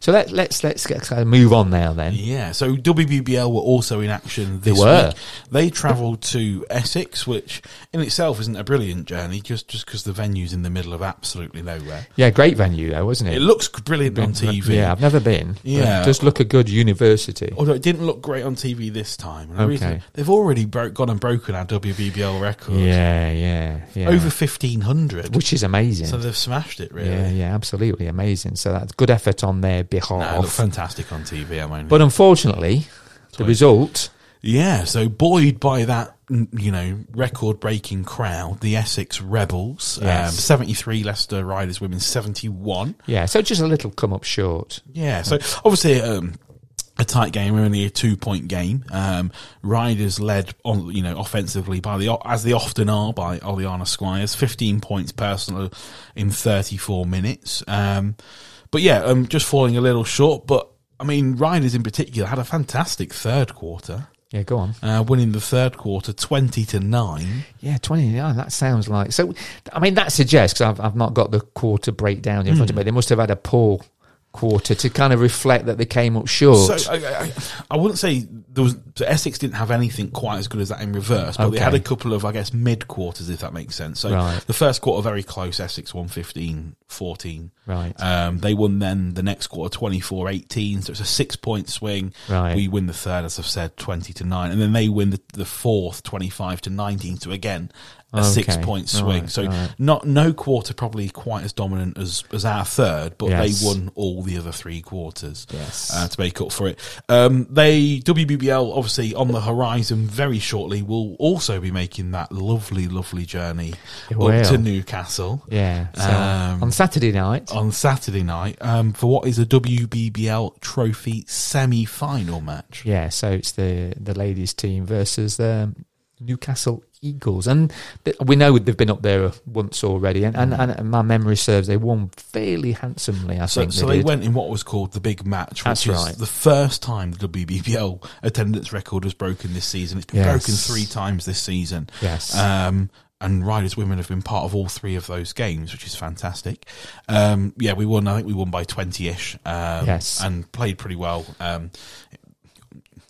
So let, let's let's get, kind of move on now then. Yeah, so WBBL were also in action They this were. week. They travelled to Essex, which in itself isn't a brilliant journey, just just because the venue's in the middle of absolutely nowhere. Yeah, great venue though, wasn't it? It looks brilliant on TV. Yeah, I've never been. Yeah. it does look a good university. Although it didn't look great on TV this time. And the Okay. reason- they've already broke, gone and broken our WBBL record. Yeah, yeah, yeah. Over 1,500. which is amazing. So they've smashed it, really. Yeah, yeah, absolutely amazing. So that's good effort on their behalf. looked fantastic on TV. I'm only. but unfortunately, the result. Yeah, so buoyed by that, you know, record-breaking crowd, the Essex Rebels, um, 73, Leicester Riders Women 71. Yeah, so just a little come up short. Yeah, so obviously um, a tight game, only a two-point game. Um, Riders led on, you know, offensively by the as they often are by Oliana Squires, 15 points personal in 34 minutes. Um, but yeah, um, just falling a little short. But I mean, Riders in particular had a fantastic third quarter. Yeah, go on. uh, winning the third quarter 20 to 9. Yeah, 29. That sounds like. So, I mean, that suggests, because I've, I've not got the quarter breakdown in front Hmm. of me, they must have had a poor quarter to kind of reflect that they came up short. So I, I, I wouldn't say there was so Essex didn't have anything quite as good as that in reverse, but they had a couple of I guess mid quarters if that makes sense. So Right. the first quarter very close, Essex won 15-14. right. Um, they won then the next quarter 24-18, so it's a six point swing. Right. We win the third, as I've said, 20 to 9, and then they win the, the fourth 25 to 19, so again a Okay. six point swing. Right, so right. not no quarter probably quite as dominant as as our third, but Yes. they won all the other three quarters Yes. uh, to make up for it. Um, they WBBL obviously on the horizon very shortly will also be making that lovely, lovely journey It up will. to Newcastle yeah. So um, on Saturday night. on Saturday night um, for what is a WBBL Trophy semi-final match. Yeah, so it's the the ladies team versus the Newcastle Eagles, and th- we know they've been up there once already, and, and, and my memory serves, they won fairly handsomely. I So, think so they, they went in what was called the big match, which That's is right. the first time the WBBL attendance record was broken this season. It's been Yes. broken three times this season. Yes. Um, and Riders Women have been part of all three of those games, which is fantastic. Um, yeah, we won. I think we won by twenty ish. Um, Yes. and played pretty well. Um,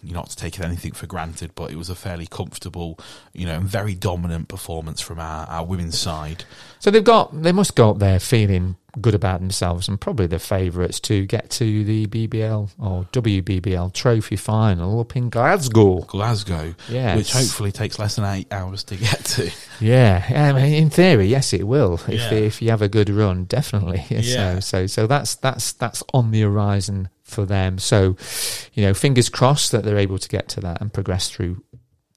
not to take it anything for granted, but it was a fairly comfortable, you know, and very dominant performance from our, our women's side. So they've got, they must go up there feeling good about themselves and probably the favourites to get to the BBL or WBBL trophy final up in Glasgow. Glasgow, Yes. which hopefully takes less than eight hours to get to. Yeah, I mean, in theory, yes, it will. If Yeah. if you have a good run, definitely. Yeah. So so so that's that's that's on the horizon for them. So, you know, fingers crossed that they're able to get to that and progress through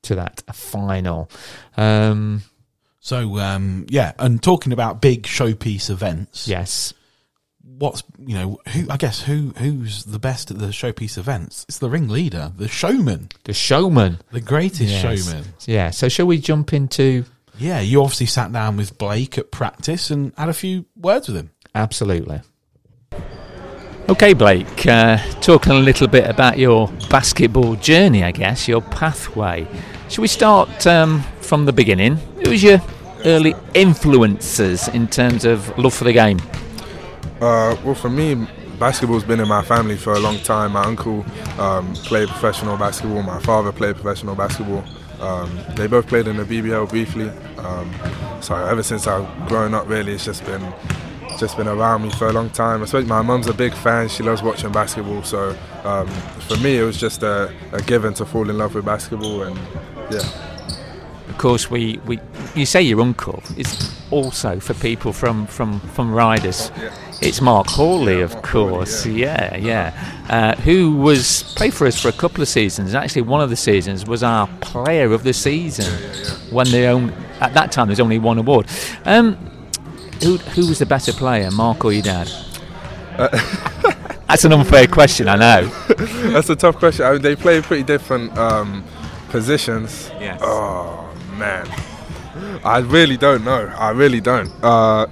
to that final. Um, So um, yeah, and talking about big showpiece events, yes, what's you know who I guess who who's the best at the showpiece events? It's the ringleader, the showman, the showman. the greatest Yes. showman. Yeah. So shall we jump into? Yeah, you obviously sat down with Blake at practice and had a few words with him. Absolutely. Okay, Blake, uh, talking a little bit about your basketball journey, I guess, your pathway. Shall we start um, from the beginning? Who was your early influences in terms of love for the game? Uh, well, for me, basketball's been in my family for a long time. My uncle um, played professional basketball. My father played professional basketball. Um, they both played in the BBL briefly. Um, so ever since I've grown up, really, it's just been just been around me for a long time. Especially my mum's a big fan. She loves watching basketball. So um, for me, it was just a, a given to fall in love with basketball, and yeah. Of course, we, we you say your uncle is also for people from from from riders. Yeah. It's Mark Hawley, of course. Yeah, yeah. Uh, who was played for us for a couple of seasons. Actually, one of the seasons was our Player of the Season. When they own at that time, there's only one award. Um, who who was the better player, Mark or your dad? That's an unfair question, I know. That's a tough question. I mean, they play pretty different um, positions. Yes. Oh man, I really don't know. I really don't. Uh,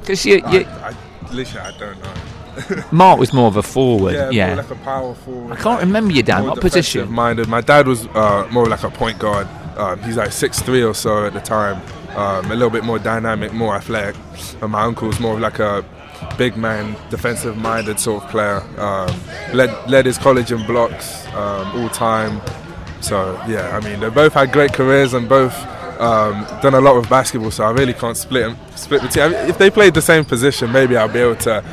Because you, I, I, literally, I don't know. Mark was more of a forward. Yeah, Yeah. more like a power forward. I can't remember your dad. more What position? Minded. My dad was uh, more like a point guard. Um, he's like six three or so at the time. Um, a little bit more dynamic, more athletic. And my uncle was more of like a big man, defensive minded sort of player. Um, led led his college in blocks um, all time. So yeah, I mean they both had great careers and both um, done a lot with basketball. So I really can't split split the team. If they played the same position, maybe I'll be able to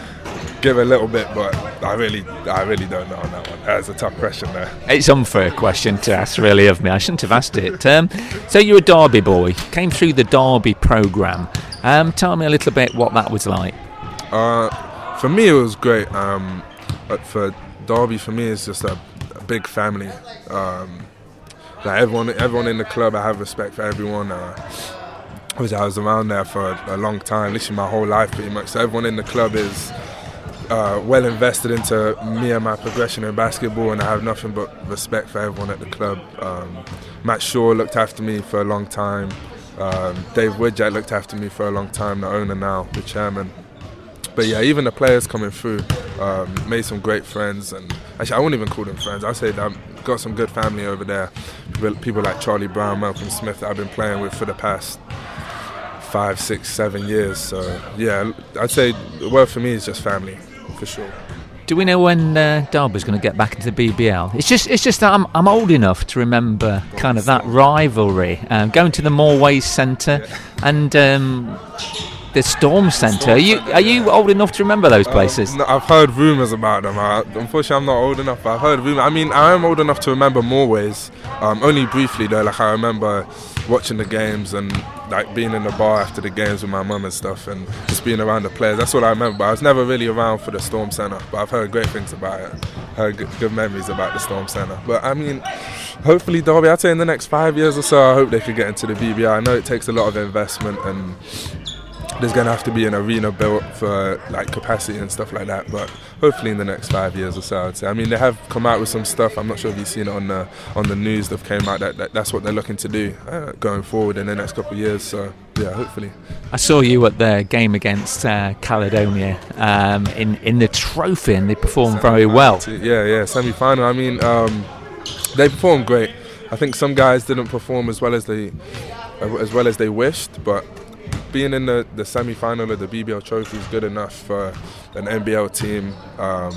give a little bit, but I really I really don't know on that one. That's a tough question there. It's an unfair question to ask, really, of me. I shouldn't have asked it. Um, so you're a Derby boy, came through the Derby program. Um, tell me a little bit what that was like. Uh, for me, it was great. Um, but for Derby, for me, it's just a, a big family. Um, like everyone, everyone in the club, I have respect for everyone. Uh, I was around there for a, a long time, literally my whole life, pretty much. So everyone in the club is uh, well invested into me and my progression in basketball, and I have nothing but respect for everyone at the club. Um, Matt Shaw looked after me for a long time. Um, Dave Woodjack looked after me for a long time, the owner now, the chairman but yeah, even the players coming through um, made some great friends, and actually, I wouldn't even call them friends. I say that I've got some good family over there. People like Charlie Brown, Malcolm Smith that I've been playing with for the past five, six, seven years. So yeah, I'd say the word for me is just family, for sure. Do we know when uh, Derby's going to get back into the BBL? It's just, it's just that I'm, I'm old enough to remember kind of that rivalry, um, going to the Moorways Centre and um, the Storm Centre. Are you, are you old enough to remember those places? Um, no, I've heard rumours about them. I, unfortunately, I'm not old enough. But I've heard rumours. I mean, I am old enough to remember Moorways. Um, only briefly though. Like I remember watching the games and like being in the bar after the games with my mum and stuff, and just being around the players. That's what I remember. But I was never really around for the Storm Centre. But I've heard great things about it. Heard good, good memories about the Storm Centre. But I mean, hopefully Derby. I'd say in the next five years or so, I hope they could get into the BBL. I know it takes a lot of investment and there's going to have to be an arena built for like capacity and stuff like that. But hopefully in the next five years or so, I'd say. I mean, they have come out with some stuff. I'm not sure if you've seen it on the on the news. They've came out that, that that's what they're looking to do uh, going forward in the next couple of years. So yeah, hopefully. I saw you at the game against uh, Caledonia um, in in the trophy, and they performed very well. Yeah, yeah, semi final. I mean, um, they performed great. I think some guys didn't perform as well as they as well as they wished, but being in the, the semi final of the BBL trophy is good enough for an NBL team. Um,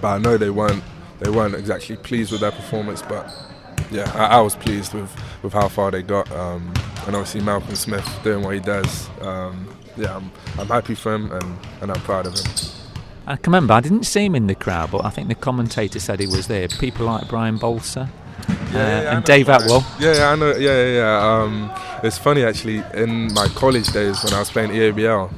but I know they weren't they weren't exactly pleased with their performance, but yeah, I, I was pleased with, with how far they got. Um, and obviously Malcolm Smith doing what he does. Um, yeah, I'm, I'm happy for him and, and I'm proud of him. I can remember I didn't see him in the crowd, but I think the commentator said he was there. People like Brian Bolser uh, I and Dave. Atwell. Yeah, yeah, I know. Yeah, yeah, yeah. Um, it's funny actually. In my college days, when I was playing EABL,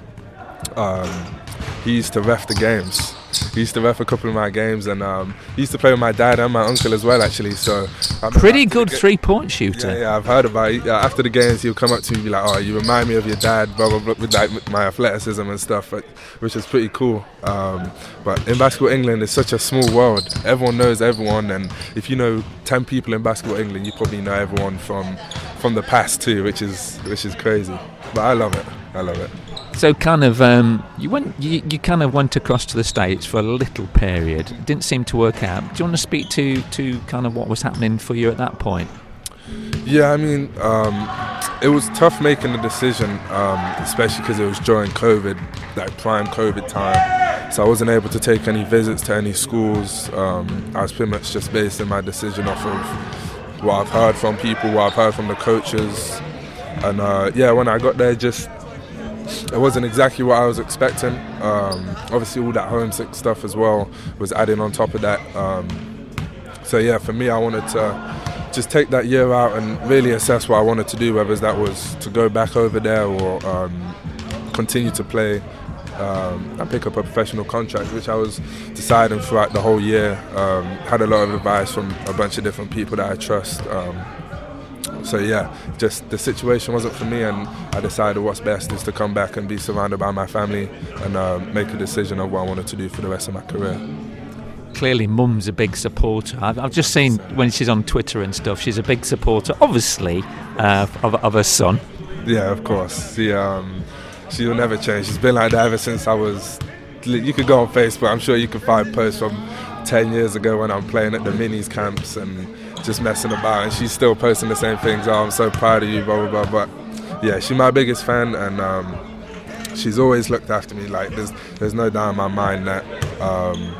um, he used to ref the games. He used to ref a couple of my games, and um, he used to play with my dad and my uncle as well. Actually, so I Pretty good three-point shooter. Yeah, yeah, I've heard about it. After the games, he'll come up to me and be like, "Oh, you remind me of your dad," blah blah blah, with like my athleticism and stuff, which is pretty cool. Um, but in basketball England, it's such a small world. Everyone knows everyone, and if you know ten people in basketball England, you probably know everyone from from the past too, which is which is crazy. But I love it. I love it. So kind of um, you went you, you kind of went across to the states for a little period. It didn't seem to work out. Do you want to speak to to kind of what was happening for you at that point? Yeah, I mean, um, it was tough making the decision, um, especially because it was during COVID, like prime COVID time. so I wasn't able to take any visits to any schools. Um, I was pretty much just basing my decision off of what I've heard from people, what I've heard from the coaches, and uh, yeah, when I got there, just it wasn't exactly what I was expecting. Um, obviously, all that homesick stuff as well was adding on top of that. Um, so yeah, for me, I wanted to just take that year out and really assess what I wanted to do, whether that was to go back over there or um, continue to play um, and pick up a professional contract, which I was deciding throughout the whole year. Um, had a lot of advice from a bunch of different people that I trust. Um, so yeah, just the situation wasn't for me, and I decided what's best is to come back and be surrounded by my family and uh, make a decision of what I wanted to do for the rest of my career. Clearly, mum's a big supporter. I've, I've just seen when she's on Twitter and stuff, she's a big supporter, obviously, uh, of, of her son. Yeah, of course. She um, she will never change. She's been like that ever since I was. You could go on Facebook. I'm sure you can find posts from 10 years ago when I'm playing at the minis camps and just messing about, and she's still posting the same things. Oh, I'm so proud of you, blah blah blah. But yeah, she's my biggest fan, and um, she's always looked after me. Like there's there's no doubt in my mind that um,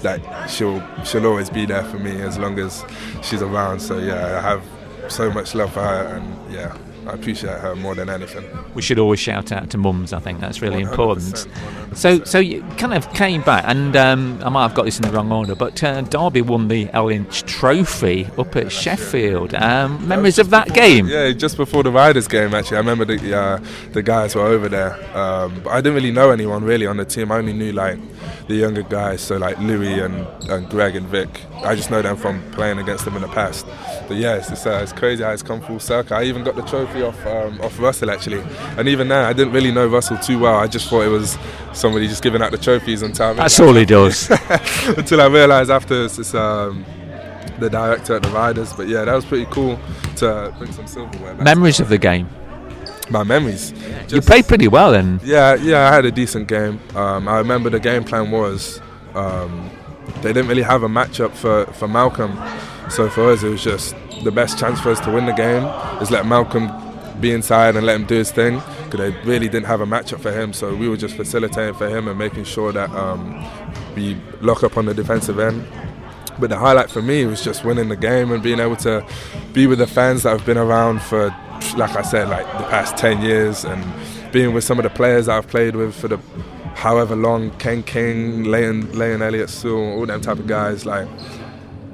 that she'll she'll always be there for me as long as she's around. So yeah, I have so much love for her, and yeah, I appreciate her more than anything. We should always shout out to mums. I think that's really 100%, important. 100%. So, so you kind of came back, and um, I might have got this in the wrong order, but uh, Derby won the L Inch Trophy up at Sheffield. Um, memories of that game? Yeah, just before the Riders game, actually. I remember the uh, the guys were over there, um, but I didn't really know anyone really on the team. I only knew like the younger guys, so like Louis and, and Greg and Vic. I just know them from playing against them in the past. But yeah, it's, it's, uh, it's crazy how it's come full circle. I even got the trophy off um, off Russell actually, and even now I didn't really know Russell too well. I just thought it was somebody just giving out the trophies on time. That's all he does. Until I realised after it's, it's um, the director at the Riders. But yeah, that was pretty cool to bring some silverware. Back memories of the game? My memories. you played pretty well then. Yeah, yeah, I had a decent game. Um, I remember the game plan was um, they didn't really have a matchup for, for Malcolm. So for us, it was just the best chance for us to win the game is let Malcolm be inside and let him do his thing because they really didn't have a matchup for him. So we were just facilitating for him and making sure that um, we lock up on the defensive end. But the highlight for me was just winning the game and being able to be with the fans that have been around for, like I said, like the past 10 years and being with some of the players that I've played with for the however long, Ken King, Leighton, Leighton Elliott Sewell, all them type of guys. Like,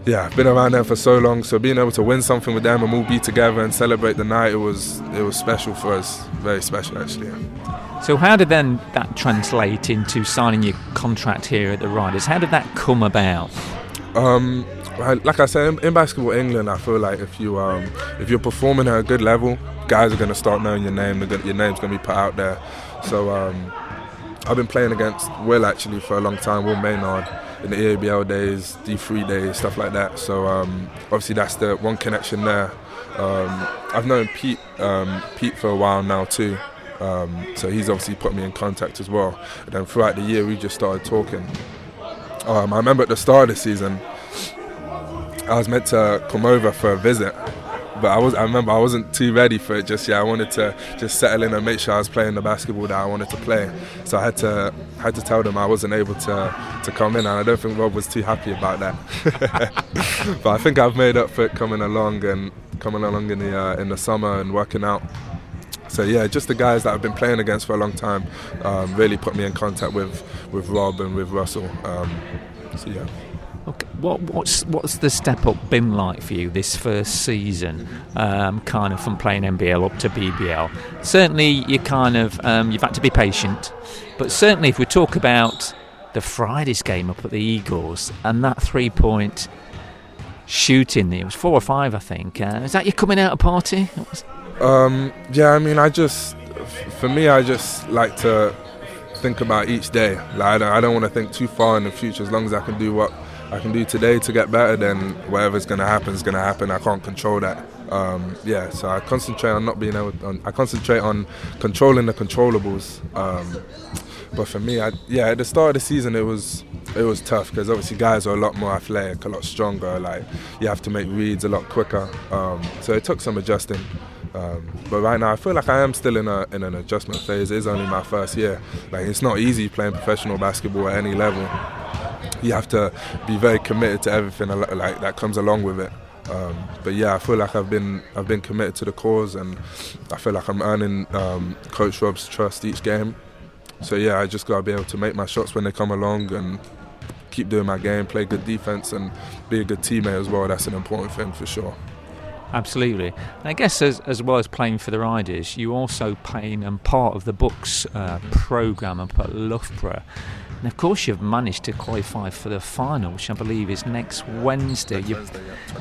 yeah, I've been around them for so long. So being able to win something with them and all be together and celebrate the night, it was it was special for us. Very special, actually. So how did then that translate into signing your contract here at the Riders? How did that come about? Um, like I said, in, in basketball England, I feel like if you um, if you're performing at a good level, guys are going to start knowing your name. Gonna, your name's going to be put out there. So um, I've been playing against Will actually for a long time. Will Maynard in the EABL days, D3 days, stuff like that. So um, obviously that's the one connection there. Um, I've known Pete um, Pete for a while now too. Um, so he's obviously put me in contact as well. And then throughout the year, we just started talking. Um, I remember at the start of the season, I was meant to come over for a visit, but I was. I remember I wasn't too ready for it just yet. I wanted to just settle in and make sure I was playing the basketball that I wanted to play. So I had to had to tell them I wasn't able to to come in, and I don't think Rob was too happy about that. but I think I've made up for it coming along and coming along in the uh, in the summer and working out. So yeah, just the guys that I've been playing against for a long time um, really put me in contact with with Rob and with Russell. Um, so yeah. Okay. What, what's what's the step up been like for you this first season? Um, kind of from playing NBL up to BBL. Certainly, you kind of um, you've had to be patient, but certainly if we talk about the Friday's game up at the Eagles and that three point shooting, it was four or five, I think. Uh, is that your coming out party? Um, yeah, I mean, I just, for me, I just like to think about each day. Like, I don't, I don't want to think too far in the future. As long as I can do what I can do today to get better, then whatever's going to happen is going to happen. I can't control that. Um, yeah, so I concentrate on not being able. On, I concentrate on controlling the controllables. Um, but for me, I, yeah, at the start of the season, it was it was tough because obviously guys are a lot more athletic, a lot stronger. Like you have to make reads a lot quicker. Um, so it took some adjusting. Um, but right now, I feel like I am still in a in an adjustment phase. It's only my first year. Like it's not easy playing professional basketball at any level. You have to be very committed to everything like that comes along with it. Um, but yeah, I feel like I've been I've been committed to the cause, and I feel like I'm earning um, Coach Rob's trust each game. So yeah, I just gotta be able to make my shots when they come along and keep doing my game, play good defense, and be a good teammate as well. That's an important thing for sure. Absolutely. And I guess as, as well as playing for the Riders, you also playing and part of the BUCS uh, programme up at Loughborough. And of course, you've managed to qualify for the final, which I believe is next Wednesday. You're,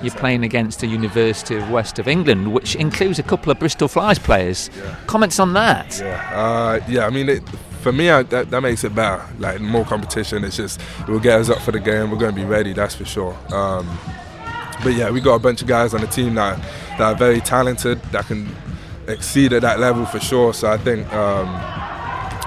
you're playing against the University of West of England, which includes a couple of Bristol Flyers players. Comments on that? Yeah, uh, yeah. I mean, it, for me, I, that, that makes it better. Like more competition. It's just it will get us up for the game. We're going to be ready. That's for sure. Um, but yeah, we got a bunch of guys on the team that that are very talented that can exceed at that level for sure. So I think, um,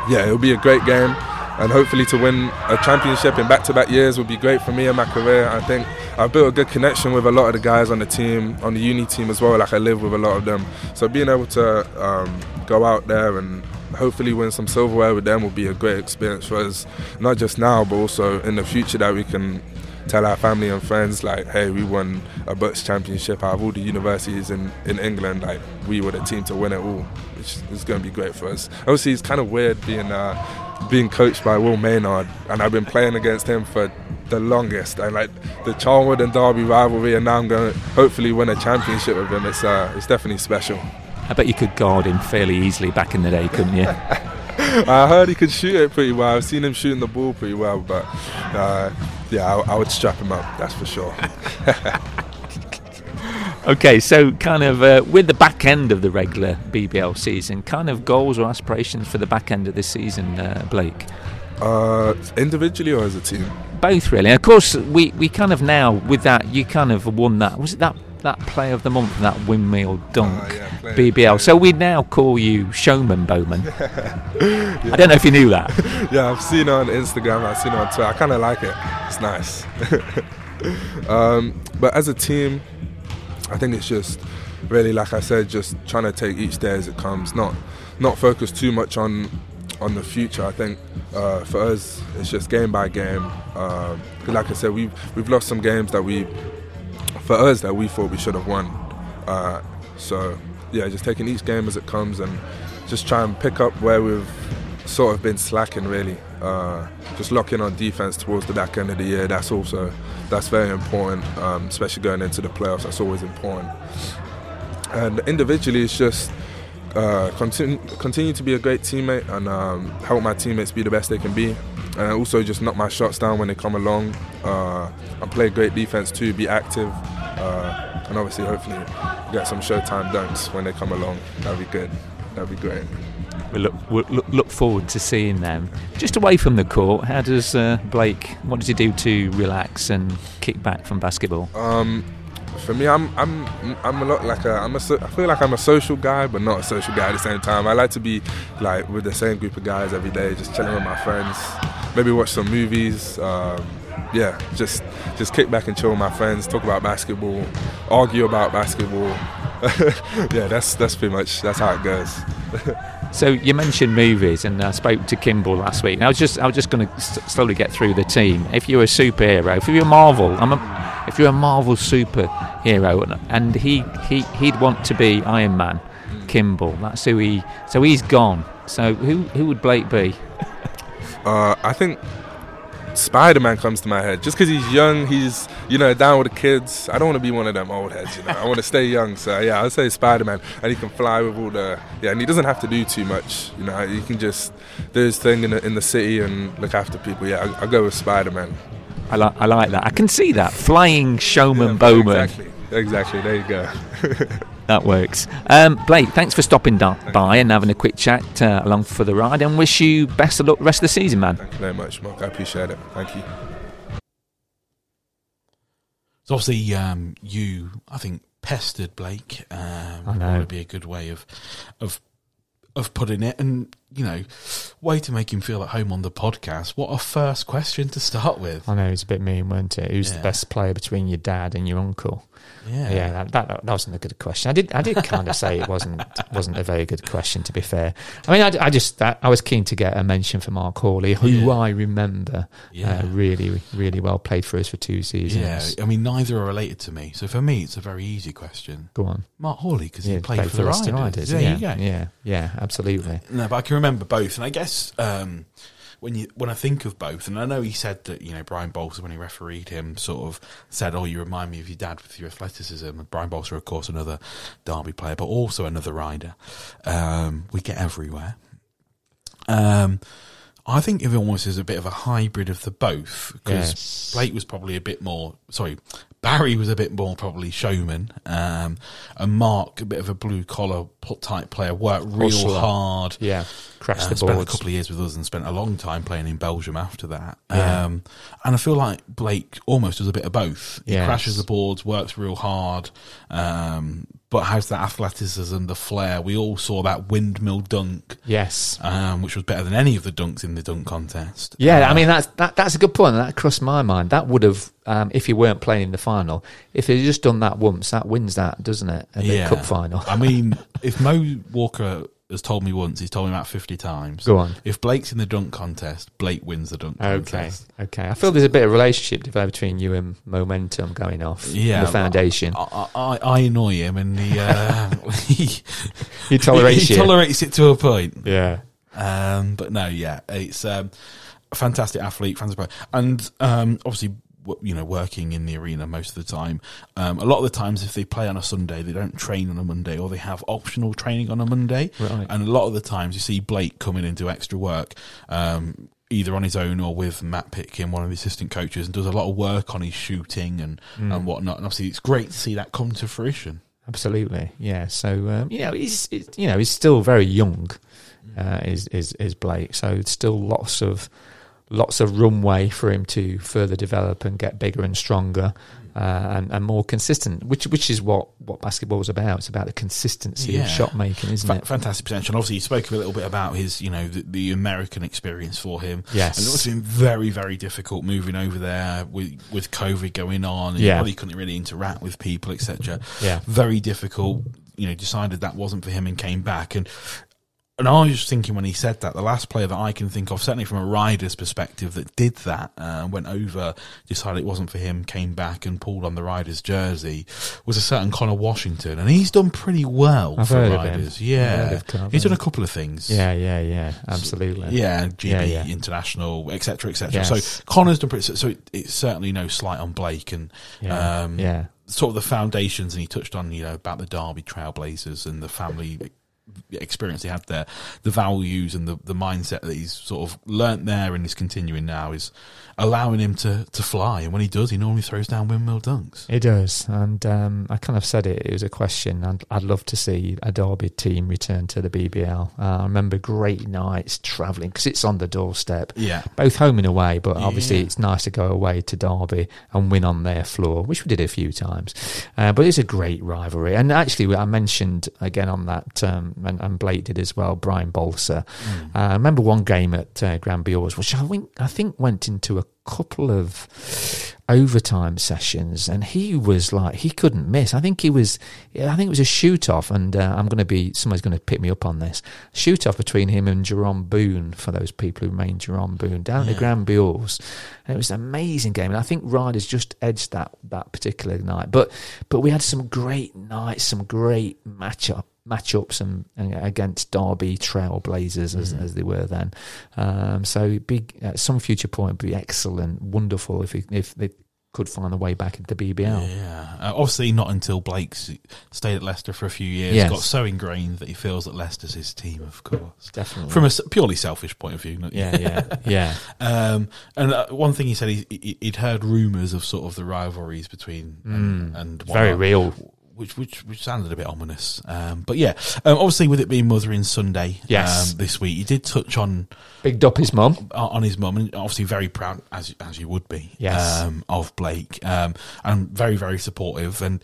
yeah, it'll be a great game, and hopefully to win a championship in back-to-back years would be great for me and my career. I think I've built a good connection with a lot of the guys on the team, on the uni team as well. Like I live with a lot of them, so being able to um, go out there and hopefully win some silverware with them will be a great experience for us, not just now but also in the future that we can tell our family and friends like, hey, we won a BUCS championship out of all the universities in, in England. Like we were the team to win it all, which is going to be great for us. Obviously, it's kind of weird being uh, being coached by Will Maynard, and I've been playing against him for the longest. And like the Charnwood and Derby rivalry, and now I'm going to hopefully win a championship with him. It's uh, it's definitely special. I bet you could guard him fairly easily back in the day, couldn't you? I heard he could shoot it pretty well. I've seen him shooting the ball pretty well, but uh, yeah, I, I would strap him up. That's for sure. Okay, so kind of uh, with the back end of the regular BBL season, kind of goals or aspirations for the back end of this season, uh, Blake? Uh, individually or as a team? Both really. Of course, we, we kind of now with that you kind of won that. Was it that that play of the month, that windmill dunk, Ah, yeah, player- BBL? player. So we now call you Showman Bowman. I don't know if you knew that. Yeah, I've seen it on Instagram. I've seen it on Twitter. I kind of like it. It's nice. um, but as a team, I think it's just really, like I said, just trying to take each day as it comes. Not not focus too much on on the future. I think uh, for us, it's just game by game. 'cause like I said, we've we've lost some games that we, for us, that we thought we should have won. Uh, so yeah, just taking each game as it comes and just try and pick up where we've sort of been slacking really. Uh, just locking on defense towards the back end of the year. That's also that's very important, um, especially going into the playoffs. That's always important. And individually, it's just uh, continue continue to be a great teammate and um, help my teammates be the best they can be. And also just knock my shots down when they come along. Uh, and play great defense too. Be active. Uh, and obviously, hopefully, get some Showtime dunks when they come along. That'd be good. That'd be great. We look, we look look forward to seeing them. Just away from the court, how does uh, Blake? What does he do to relax and kick back from basketball? Um, for me, I'm I'm I'm a lot like a I'm a I feel like I'm a social guy, but not a social guy at the same time. I like to be like with the same group of guys every day, just chilling with my friends, maybe watch some movies. Um, yeah, just just kick back and chill with my friends, talk about basketball, argue about basketball. yeah, that's that's pretty much that's how it goes. So you mentioned movies, and I spoke to Kimball last week. And I was just I was just going to slowly get through the team. If you're a superhero, if you're a Marvel, I'm a, if you're a Marvel superhero, and, and he he he'd want to be Iron Man, Kimball. That's who he. So he's gone. So who who would Blake be? Uh, I think Spider Man comes to my head just because he's young. He's you know down with the kids. I don't want to be one of them old heads. You know, I want to stay young. So yeah, I'd say Spider Man, and he can fly with all the yeah, and he doesn't have to do too much. You know, he can just do his thing in the in the city and look after people. Yeah, I, I go with Spider Man. I like I like that. I can see that flying showman Bowman. Exactly. Exactly. There you go. That works. Um, Blake, thanks for stopping da- by and having a quick chat uh, along for the ride, and wish you best of luck the rest of the season, man. Thank you very much, Mark. I appreciate it. Thank you. So obviously, um, you, I think, pestered Blake. Um, I know. Would be a good way of, of, of putting it. And you know, way to make him feel at home on the podcast. What a first question to start with. I know it's a bit mean, weren't it? Who's Yeah. the best player between your dad and your uncle? Yeah. Yeah, that, that that wasn't a good question. I did I did kind of say it wasn't wasn't a very good question. To be fair, I mean, I, I just I, I was keen to get a mention for Mark Hawley, who Yeah. I remember Yeah. uh, really really well played for us for two seasons. Yeah, I mean, neither are related to me. So for me, it's a very easy question. Go on. Mark Hawley, because Yeah, he played, for the Riders. Yeah, There you go. yeah, yeah, absolutely. No, but I can remember both, and I guess um, when you when I think of both, and I know he said that you know Brian Bolser when he refereed him sort of said, "Oh, you remind me of your dad with your athleticism." And Brian Bolser, of course, another Derby player, but also another rider. Um, we get everywhere. Um, I think it almost is a bit of a hybrid of the both because Yes. Blake was probably a bit more. Sorry, Barry was a bit more probably showman, um, and Mark a bit of a blue collar type player. Worked real Hustler. hard. Yeah, crash Uh, the spent a couple of years with us and spent a long time playing in Belgium after that. Yeah. Um, and I feel like Blake almost does a bit of both. He Yes. crashes the boards, works real hard, um, but has that athleticism, the flair. We all saw that windmill dunk, Yes. um, which was better than any of the dunks in the dunk contest. Yeah, Uh, I mean that's that, that's a good point. That crossed my mind. That would have, um, if you weren't playing in the final, if he'd just done that once, that wins that, doesn't it? The cup final. I mean, if Mo Walker has told me once, he's told me about 50 times. Go on. If Blake's in the dunk contest, Blake wins the dunk Okay, contest. okay. Okay. I feel there's a bit of relationship developed between you and momentum going off. Yeah, the foundation. I, I, I annoy him, and he, uh, he, He tolerates he you. tolerates it to a point. yeah, Um, but no, yeah, it's um, a fantastic athlete, fantastic, player. and um, obviously, you know, working in the arena most of the time. Um, a lot of the times, if they play on a Sunday, they don't train on a Monday, or they have optional training on a Monday. Right. And a lot of the times, you see Blake coming in and do extra work. Um, Either on his own or with Matt Pitkin, one of the assistant coaches, and does a lot of work on his shooting and, Mm. and whatnot. And obviously, it's great to see that come to fruition. absolutely. Yeah. So um, you know, he's, he's you know he's still very young. Uh, is is is Blake? So still lots of lots of runway for him to further develop and get bigger and stronger. Uh, and, and more consistent, which which is what, what basketball is about. It's about the consistency Yeah. of shot making, isn't Fa- it? fantastic potential. And obviously, you spoke a little bit about his, you know, the, the American experience for him. Yes. and it's been very, very difficult moving over there with with COVID going on. And Yeah. you probably couldn't really interact with people, etc. Yeah. very difficult. You know, decided that wasn't for him and came back. And and I was just thinking when he said that, the last player that I can think of, certainly from a rider's perspective, that did that, uh, went over, decided it wasn't for him, came back and pulled on the rider's jersey, was a certain Connor Washington, and he's done pretty well I've for heard of him. riders. Yeah, heard of Connor. he's done a couple of things. Yeah, yeah, yeah, absolutely. Yeah, GB Yeah, yeah. International, etc., etc. Yes. So Connor's done pretty. So, so it, it's certainly no slight on Blake, and Yeah, um, yeah. sort of the foundations. And he touched on you know about the Derby Trailblazers and the family experience he had there, the values and the the mindset that he's sort of learnt there and is continuing now is allowing him to to fly. And when he does, he normally throws down windmill dunks. He does, and um, I kind of said it. It was a question. I'd, I'd love to see a Derby team return to the BBL. Uh, I remember great nights travelling because it's on the doorstep, Yeah, both home and away. But obviously, Yeah. it's nice to go away to Derby and win on their floor, which we did a few times. Uh, but it's a great rivalry, and actually, I mentioned again on that, um, and, and Blake did as well. Brian Bolser. Mm. Uh, I remember one game at uh, Granby Halls, which I think I think went into a couple of overtime sessions, and he was like he couldn't miss. I think he was, I think it was a shoot off, and uh, I'm going to be somebody's going to pick me up on this shoot off between him and Jerome Boone for those people who remain Jerome Boone down at Yeah. the Granby Halls, and it was an amazing game. And I think Riders just edged that that particular night, but but we had some great nights, some great matchup matchups and, and against Derby Trailblazers as, Mm. as they were then. Um, so big at some future point would be excellent, wonderful if he, if they could find a way back into BBL. Yeah, uh, obviously not until Blake's stayed at Leicester for a few years. Yes. Got so ingrained that he feels that Leicester's his team, of course. Definitely. From a purely selfish point of view. not- yeah, yeah, yeah. Um, and uh, one thing he said, he, he'd heard rumours of sort of the rivalries between and, and Mm. Very real. Which which which sounded a bit ominous. Um, but yeah, um, obviously with it being Mothering Sunday, Yes. um, this week, he did touch on Bigged up his mum. on his mum, and obviously very proud as as you would be, Yes. um, of Blake, um, and very very supportive. And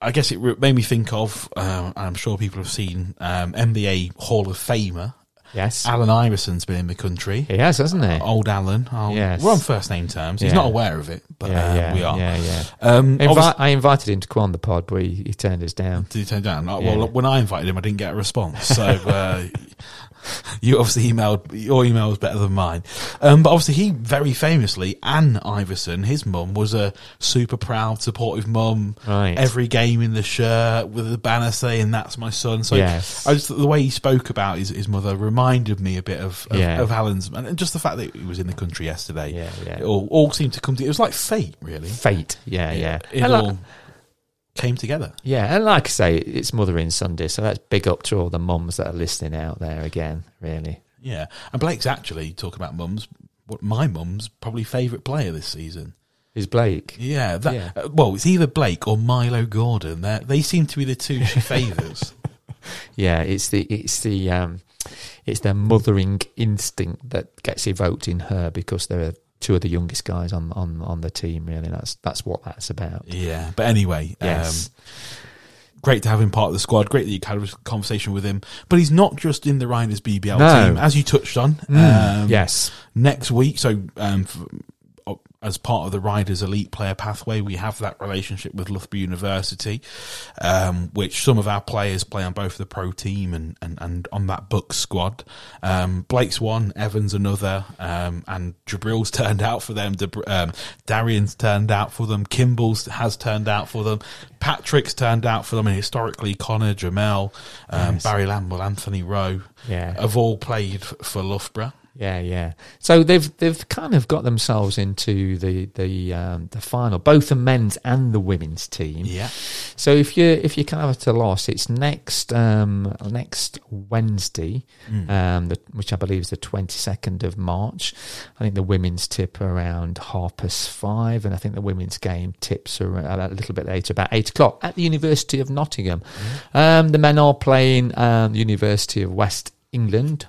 I guess it re- made me think of, um, and I'm sure people have seen um, NBA Hall of Famer Yes. Allen Iverson's been in the country. He has, hasn't he? Old Allen. Oh, Yes. We're on first name terms. He's Yeah. not aware of it, but yeah, uh, yeah, we are. Yeah, yeah. Um, Invi- obviously- I invited him to come on the pod, but he, he turned us down. Did he turn down? Oh, Yeah. Well, when I invited him, I didn't get a response. So uh, you obviously emailed. Your email was better than mine. Um, but obviously, he very famously, Allen Iverson, his mum was a super proud, supportive mum. Right. Every game in the shirt with the banner saying "That's my son." So Yes. I just the way he spoke about his, his mother reminded me a bit of of, Yeah. of Allen's, and just the fact that he was in the country yesterday. Yeah, yeah. It all, all seemed to come. To, it was like fate, really. Fate. Yeah, yeah. It And all like, came together. yeah, and like I say, it's Mothering Sunday, so that's big up to all the mums that are listening out there again, really. Yeah, and Blake's actually talking about mums. What my mum's probably favourite player this season. Is Blake? Yeah, that. Yeah. Uh, well, it's either Blake or Milo Gordon. They they seem to be the two she favours. Yeah, it's the it's the um, it's their mothering instinct that gets evoked in her because they're two of the youngest guys on on on the team. Really, that's that's what that's about. yeah, but anyway, Yes. um, great to have him part of the squad. Great that you had a conversation with him. But he's not just in the Rhinos BBL No. team, as you touched on. Mm, Um, yes. next week. So, um, as part of the Riders Elite Player Pathway, we have that relationship with Loughborough University, um, which some of our players play on both the pro team and, and, and on that BUCS squad. Um, Blake's one, Evans another, um, and Jabril's turned out for them. Debr- um, Darian's turned out for them. Kimball's has turned out for them. Patrick's turned out for them. And historically, Connor, Jamel, um, Nice. Barry Lamble, Anthony Rowe Yeah. have all played for Loughborough. Yeah, yeah. So they've they've kind of got themselves into the the um, the final, both the men's and the women's team. Yeah. So if you if you kind of have to loss, it's next um, next Wednesday, Mm. um, the, which I believe is the twenty second of March. I think the women's tip around half past five, and I think the women's game tips are a little bit later, about eight o'clock at the University of Nottingham. Um, the men are playing um, the University of West England.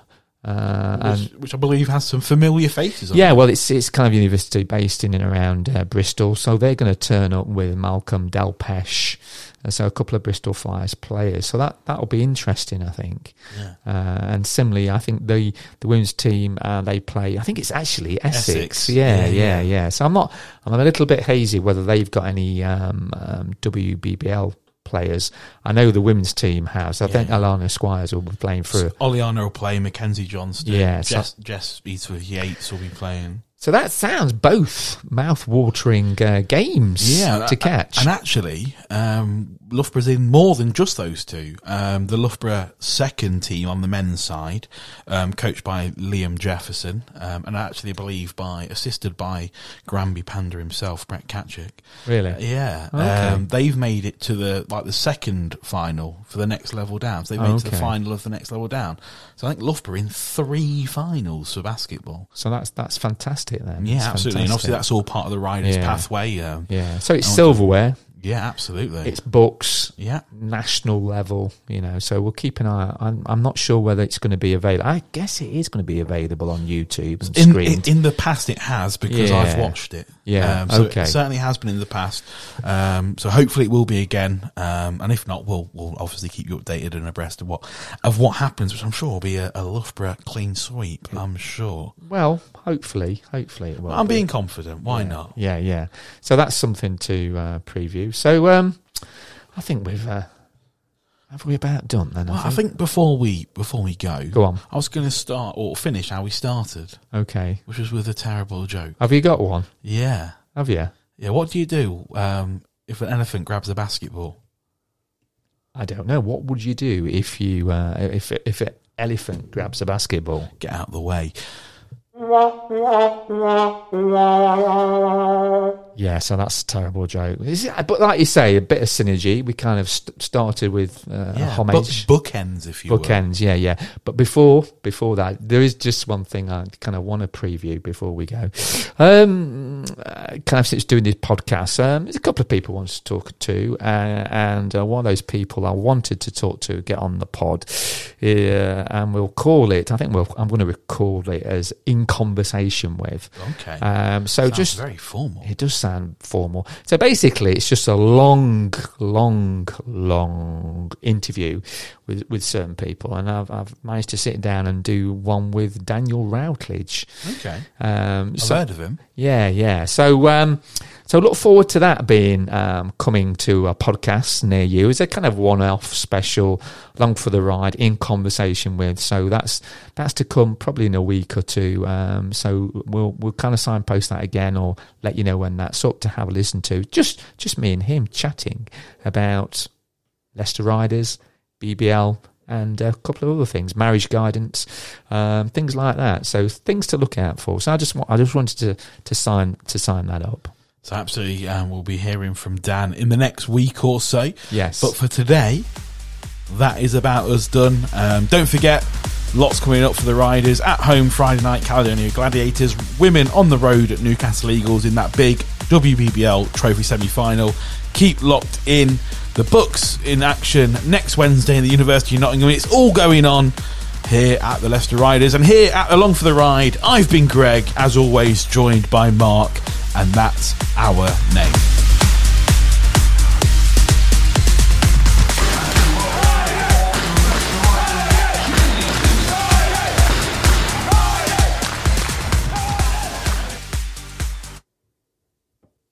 Uh, and which, which I believe has some familiar faces. On yeah, it. well, it's it's kind of university based in and around uh, Bristol, so they're going to turn up with Malcolm Delpeche, and so a couple of Bristol Flyers players. So that that'll be interesting, I think. Yeah. Uh, and similarly, I think the the women's team uh, they play. I think it's actually Essex. Essex. Yeah, Yeah, yeah, yeah. yeah, So I'm not. I'm a little bit hazy whether they've got any um, um, WBBL players. I know the women's team has. I think Alana Squires will be playing for. Oliana will play, Mackenzie Johnston. Yeah, so- Jess, Jess Eatsworth Yates will be playing. So that sounds both mouth-watering uh, games Yeah, to catch. And actually, um, Loughborough's in more than just those two. Um, the Loughborough second team on the men's side, um, coached by Liam Jefferson, um, and actually, I believe, by assisted by Granby Panda himself, Brett Katchik. really? Yeah, Okay. um, they've made it to the like the second final for the next level down. So they've made it to the final of the next level down. So I think Loughborough in three finals for basketball. So that's that's fantastic then. Yeah, That's absolutely. And obviously, that's all part of the riders' Yeah. pathway. Um, yeah. So it's want to- silverware, yeah, absolutely. it's BUCS, yeah, national level. You know, so we'll keep an eye. I'm I'm not sure whether it's going to be available. I guess it is going to be available on YouTube and in, in in the past it has because Yeah. I've watched it. Yeah, um, so okay. it certainly has been in the past. Um, so hopefully it will be again. Um, and if not, we'll we'll obviously keep you updated and abreast of what of what happens, which I'm sure will be a, a Loughborough clean sweep. I'm sure. well, hopefully, hopefully it will. I'm be. being confident. Why yeah. not? Yeah, yeah. So that's something to uh, preview. So um, I think we've uh, have we about done then? Well, I think before we before we go, Go on. I was going to start or finish how we started, Okay. which was with a terrible joke. Have you got one? Yeah, Have you? yeah. What do you do um, if an elephant grabs a basketball? I don't know. What would you do if you uh, if if an elephant grabs a basketball? Get out of the way. Yeah, so that's a terrible joke. Is it- But like you say, a bit of synergy. We kind of st- started with uh, Yeah, homage. book, bookends, if you will. Bookends, yeah, yeah. But before before that, there is just one thing I kind of want to preview before we go. Um, uh, kind of since doing this podcast, um, there's a couple of people I want to talk to, uh, and uh, one of those people I wanted to talk to get on the pod, uh, and we'll call it. I think we'll, I'm going to call it as in conversation with. Okay. Um, so Sounds just very formal. it does sound formal. So basically, it's just a long, long, long interview with, with certain people, and I've, I've managed to sit down and do one with Daniel Routledge. Okay. Um, I've so- heard of him. yeah, yeah. So, um, so look forward to that being um, coming to a podcast near you. It's a kind of one-off special, long for the ride, in conversation with. So that's that's to come probably in a week or two. Um, so we'll we'll kind of signpost that again, or let you know when that's up to have a listen to. Just just me and him chatting about Leicester Riders, BBL. And a couple of other things, marriage guidance, um, things like that. So things to look out for. So I just want, I just wanted to to sign to sign that up. So absolutely, um, we'll be hearing from Dan in the next week or so. Yes. But for today, that is about us done. Um, don't forget, lots coming up for the riders at home Friday night, Caledonia Gladiators, women on the road at Newcastle Eagles in that big WBBL Trophy semi-final. Keep locked in. The BUCS in action next Wednesday in the University of Nottingham. It's all going on here at the Leicester Riders and here at Along for the Ride. I've been Greg, as always, joined by Mark, and that's our name.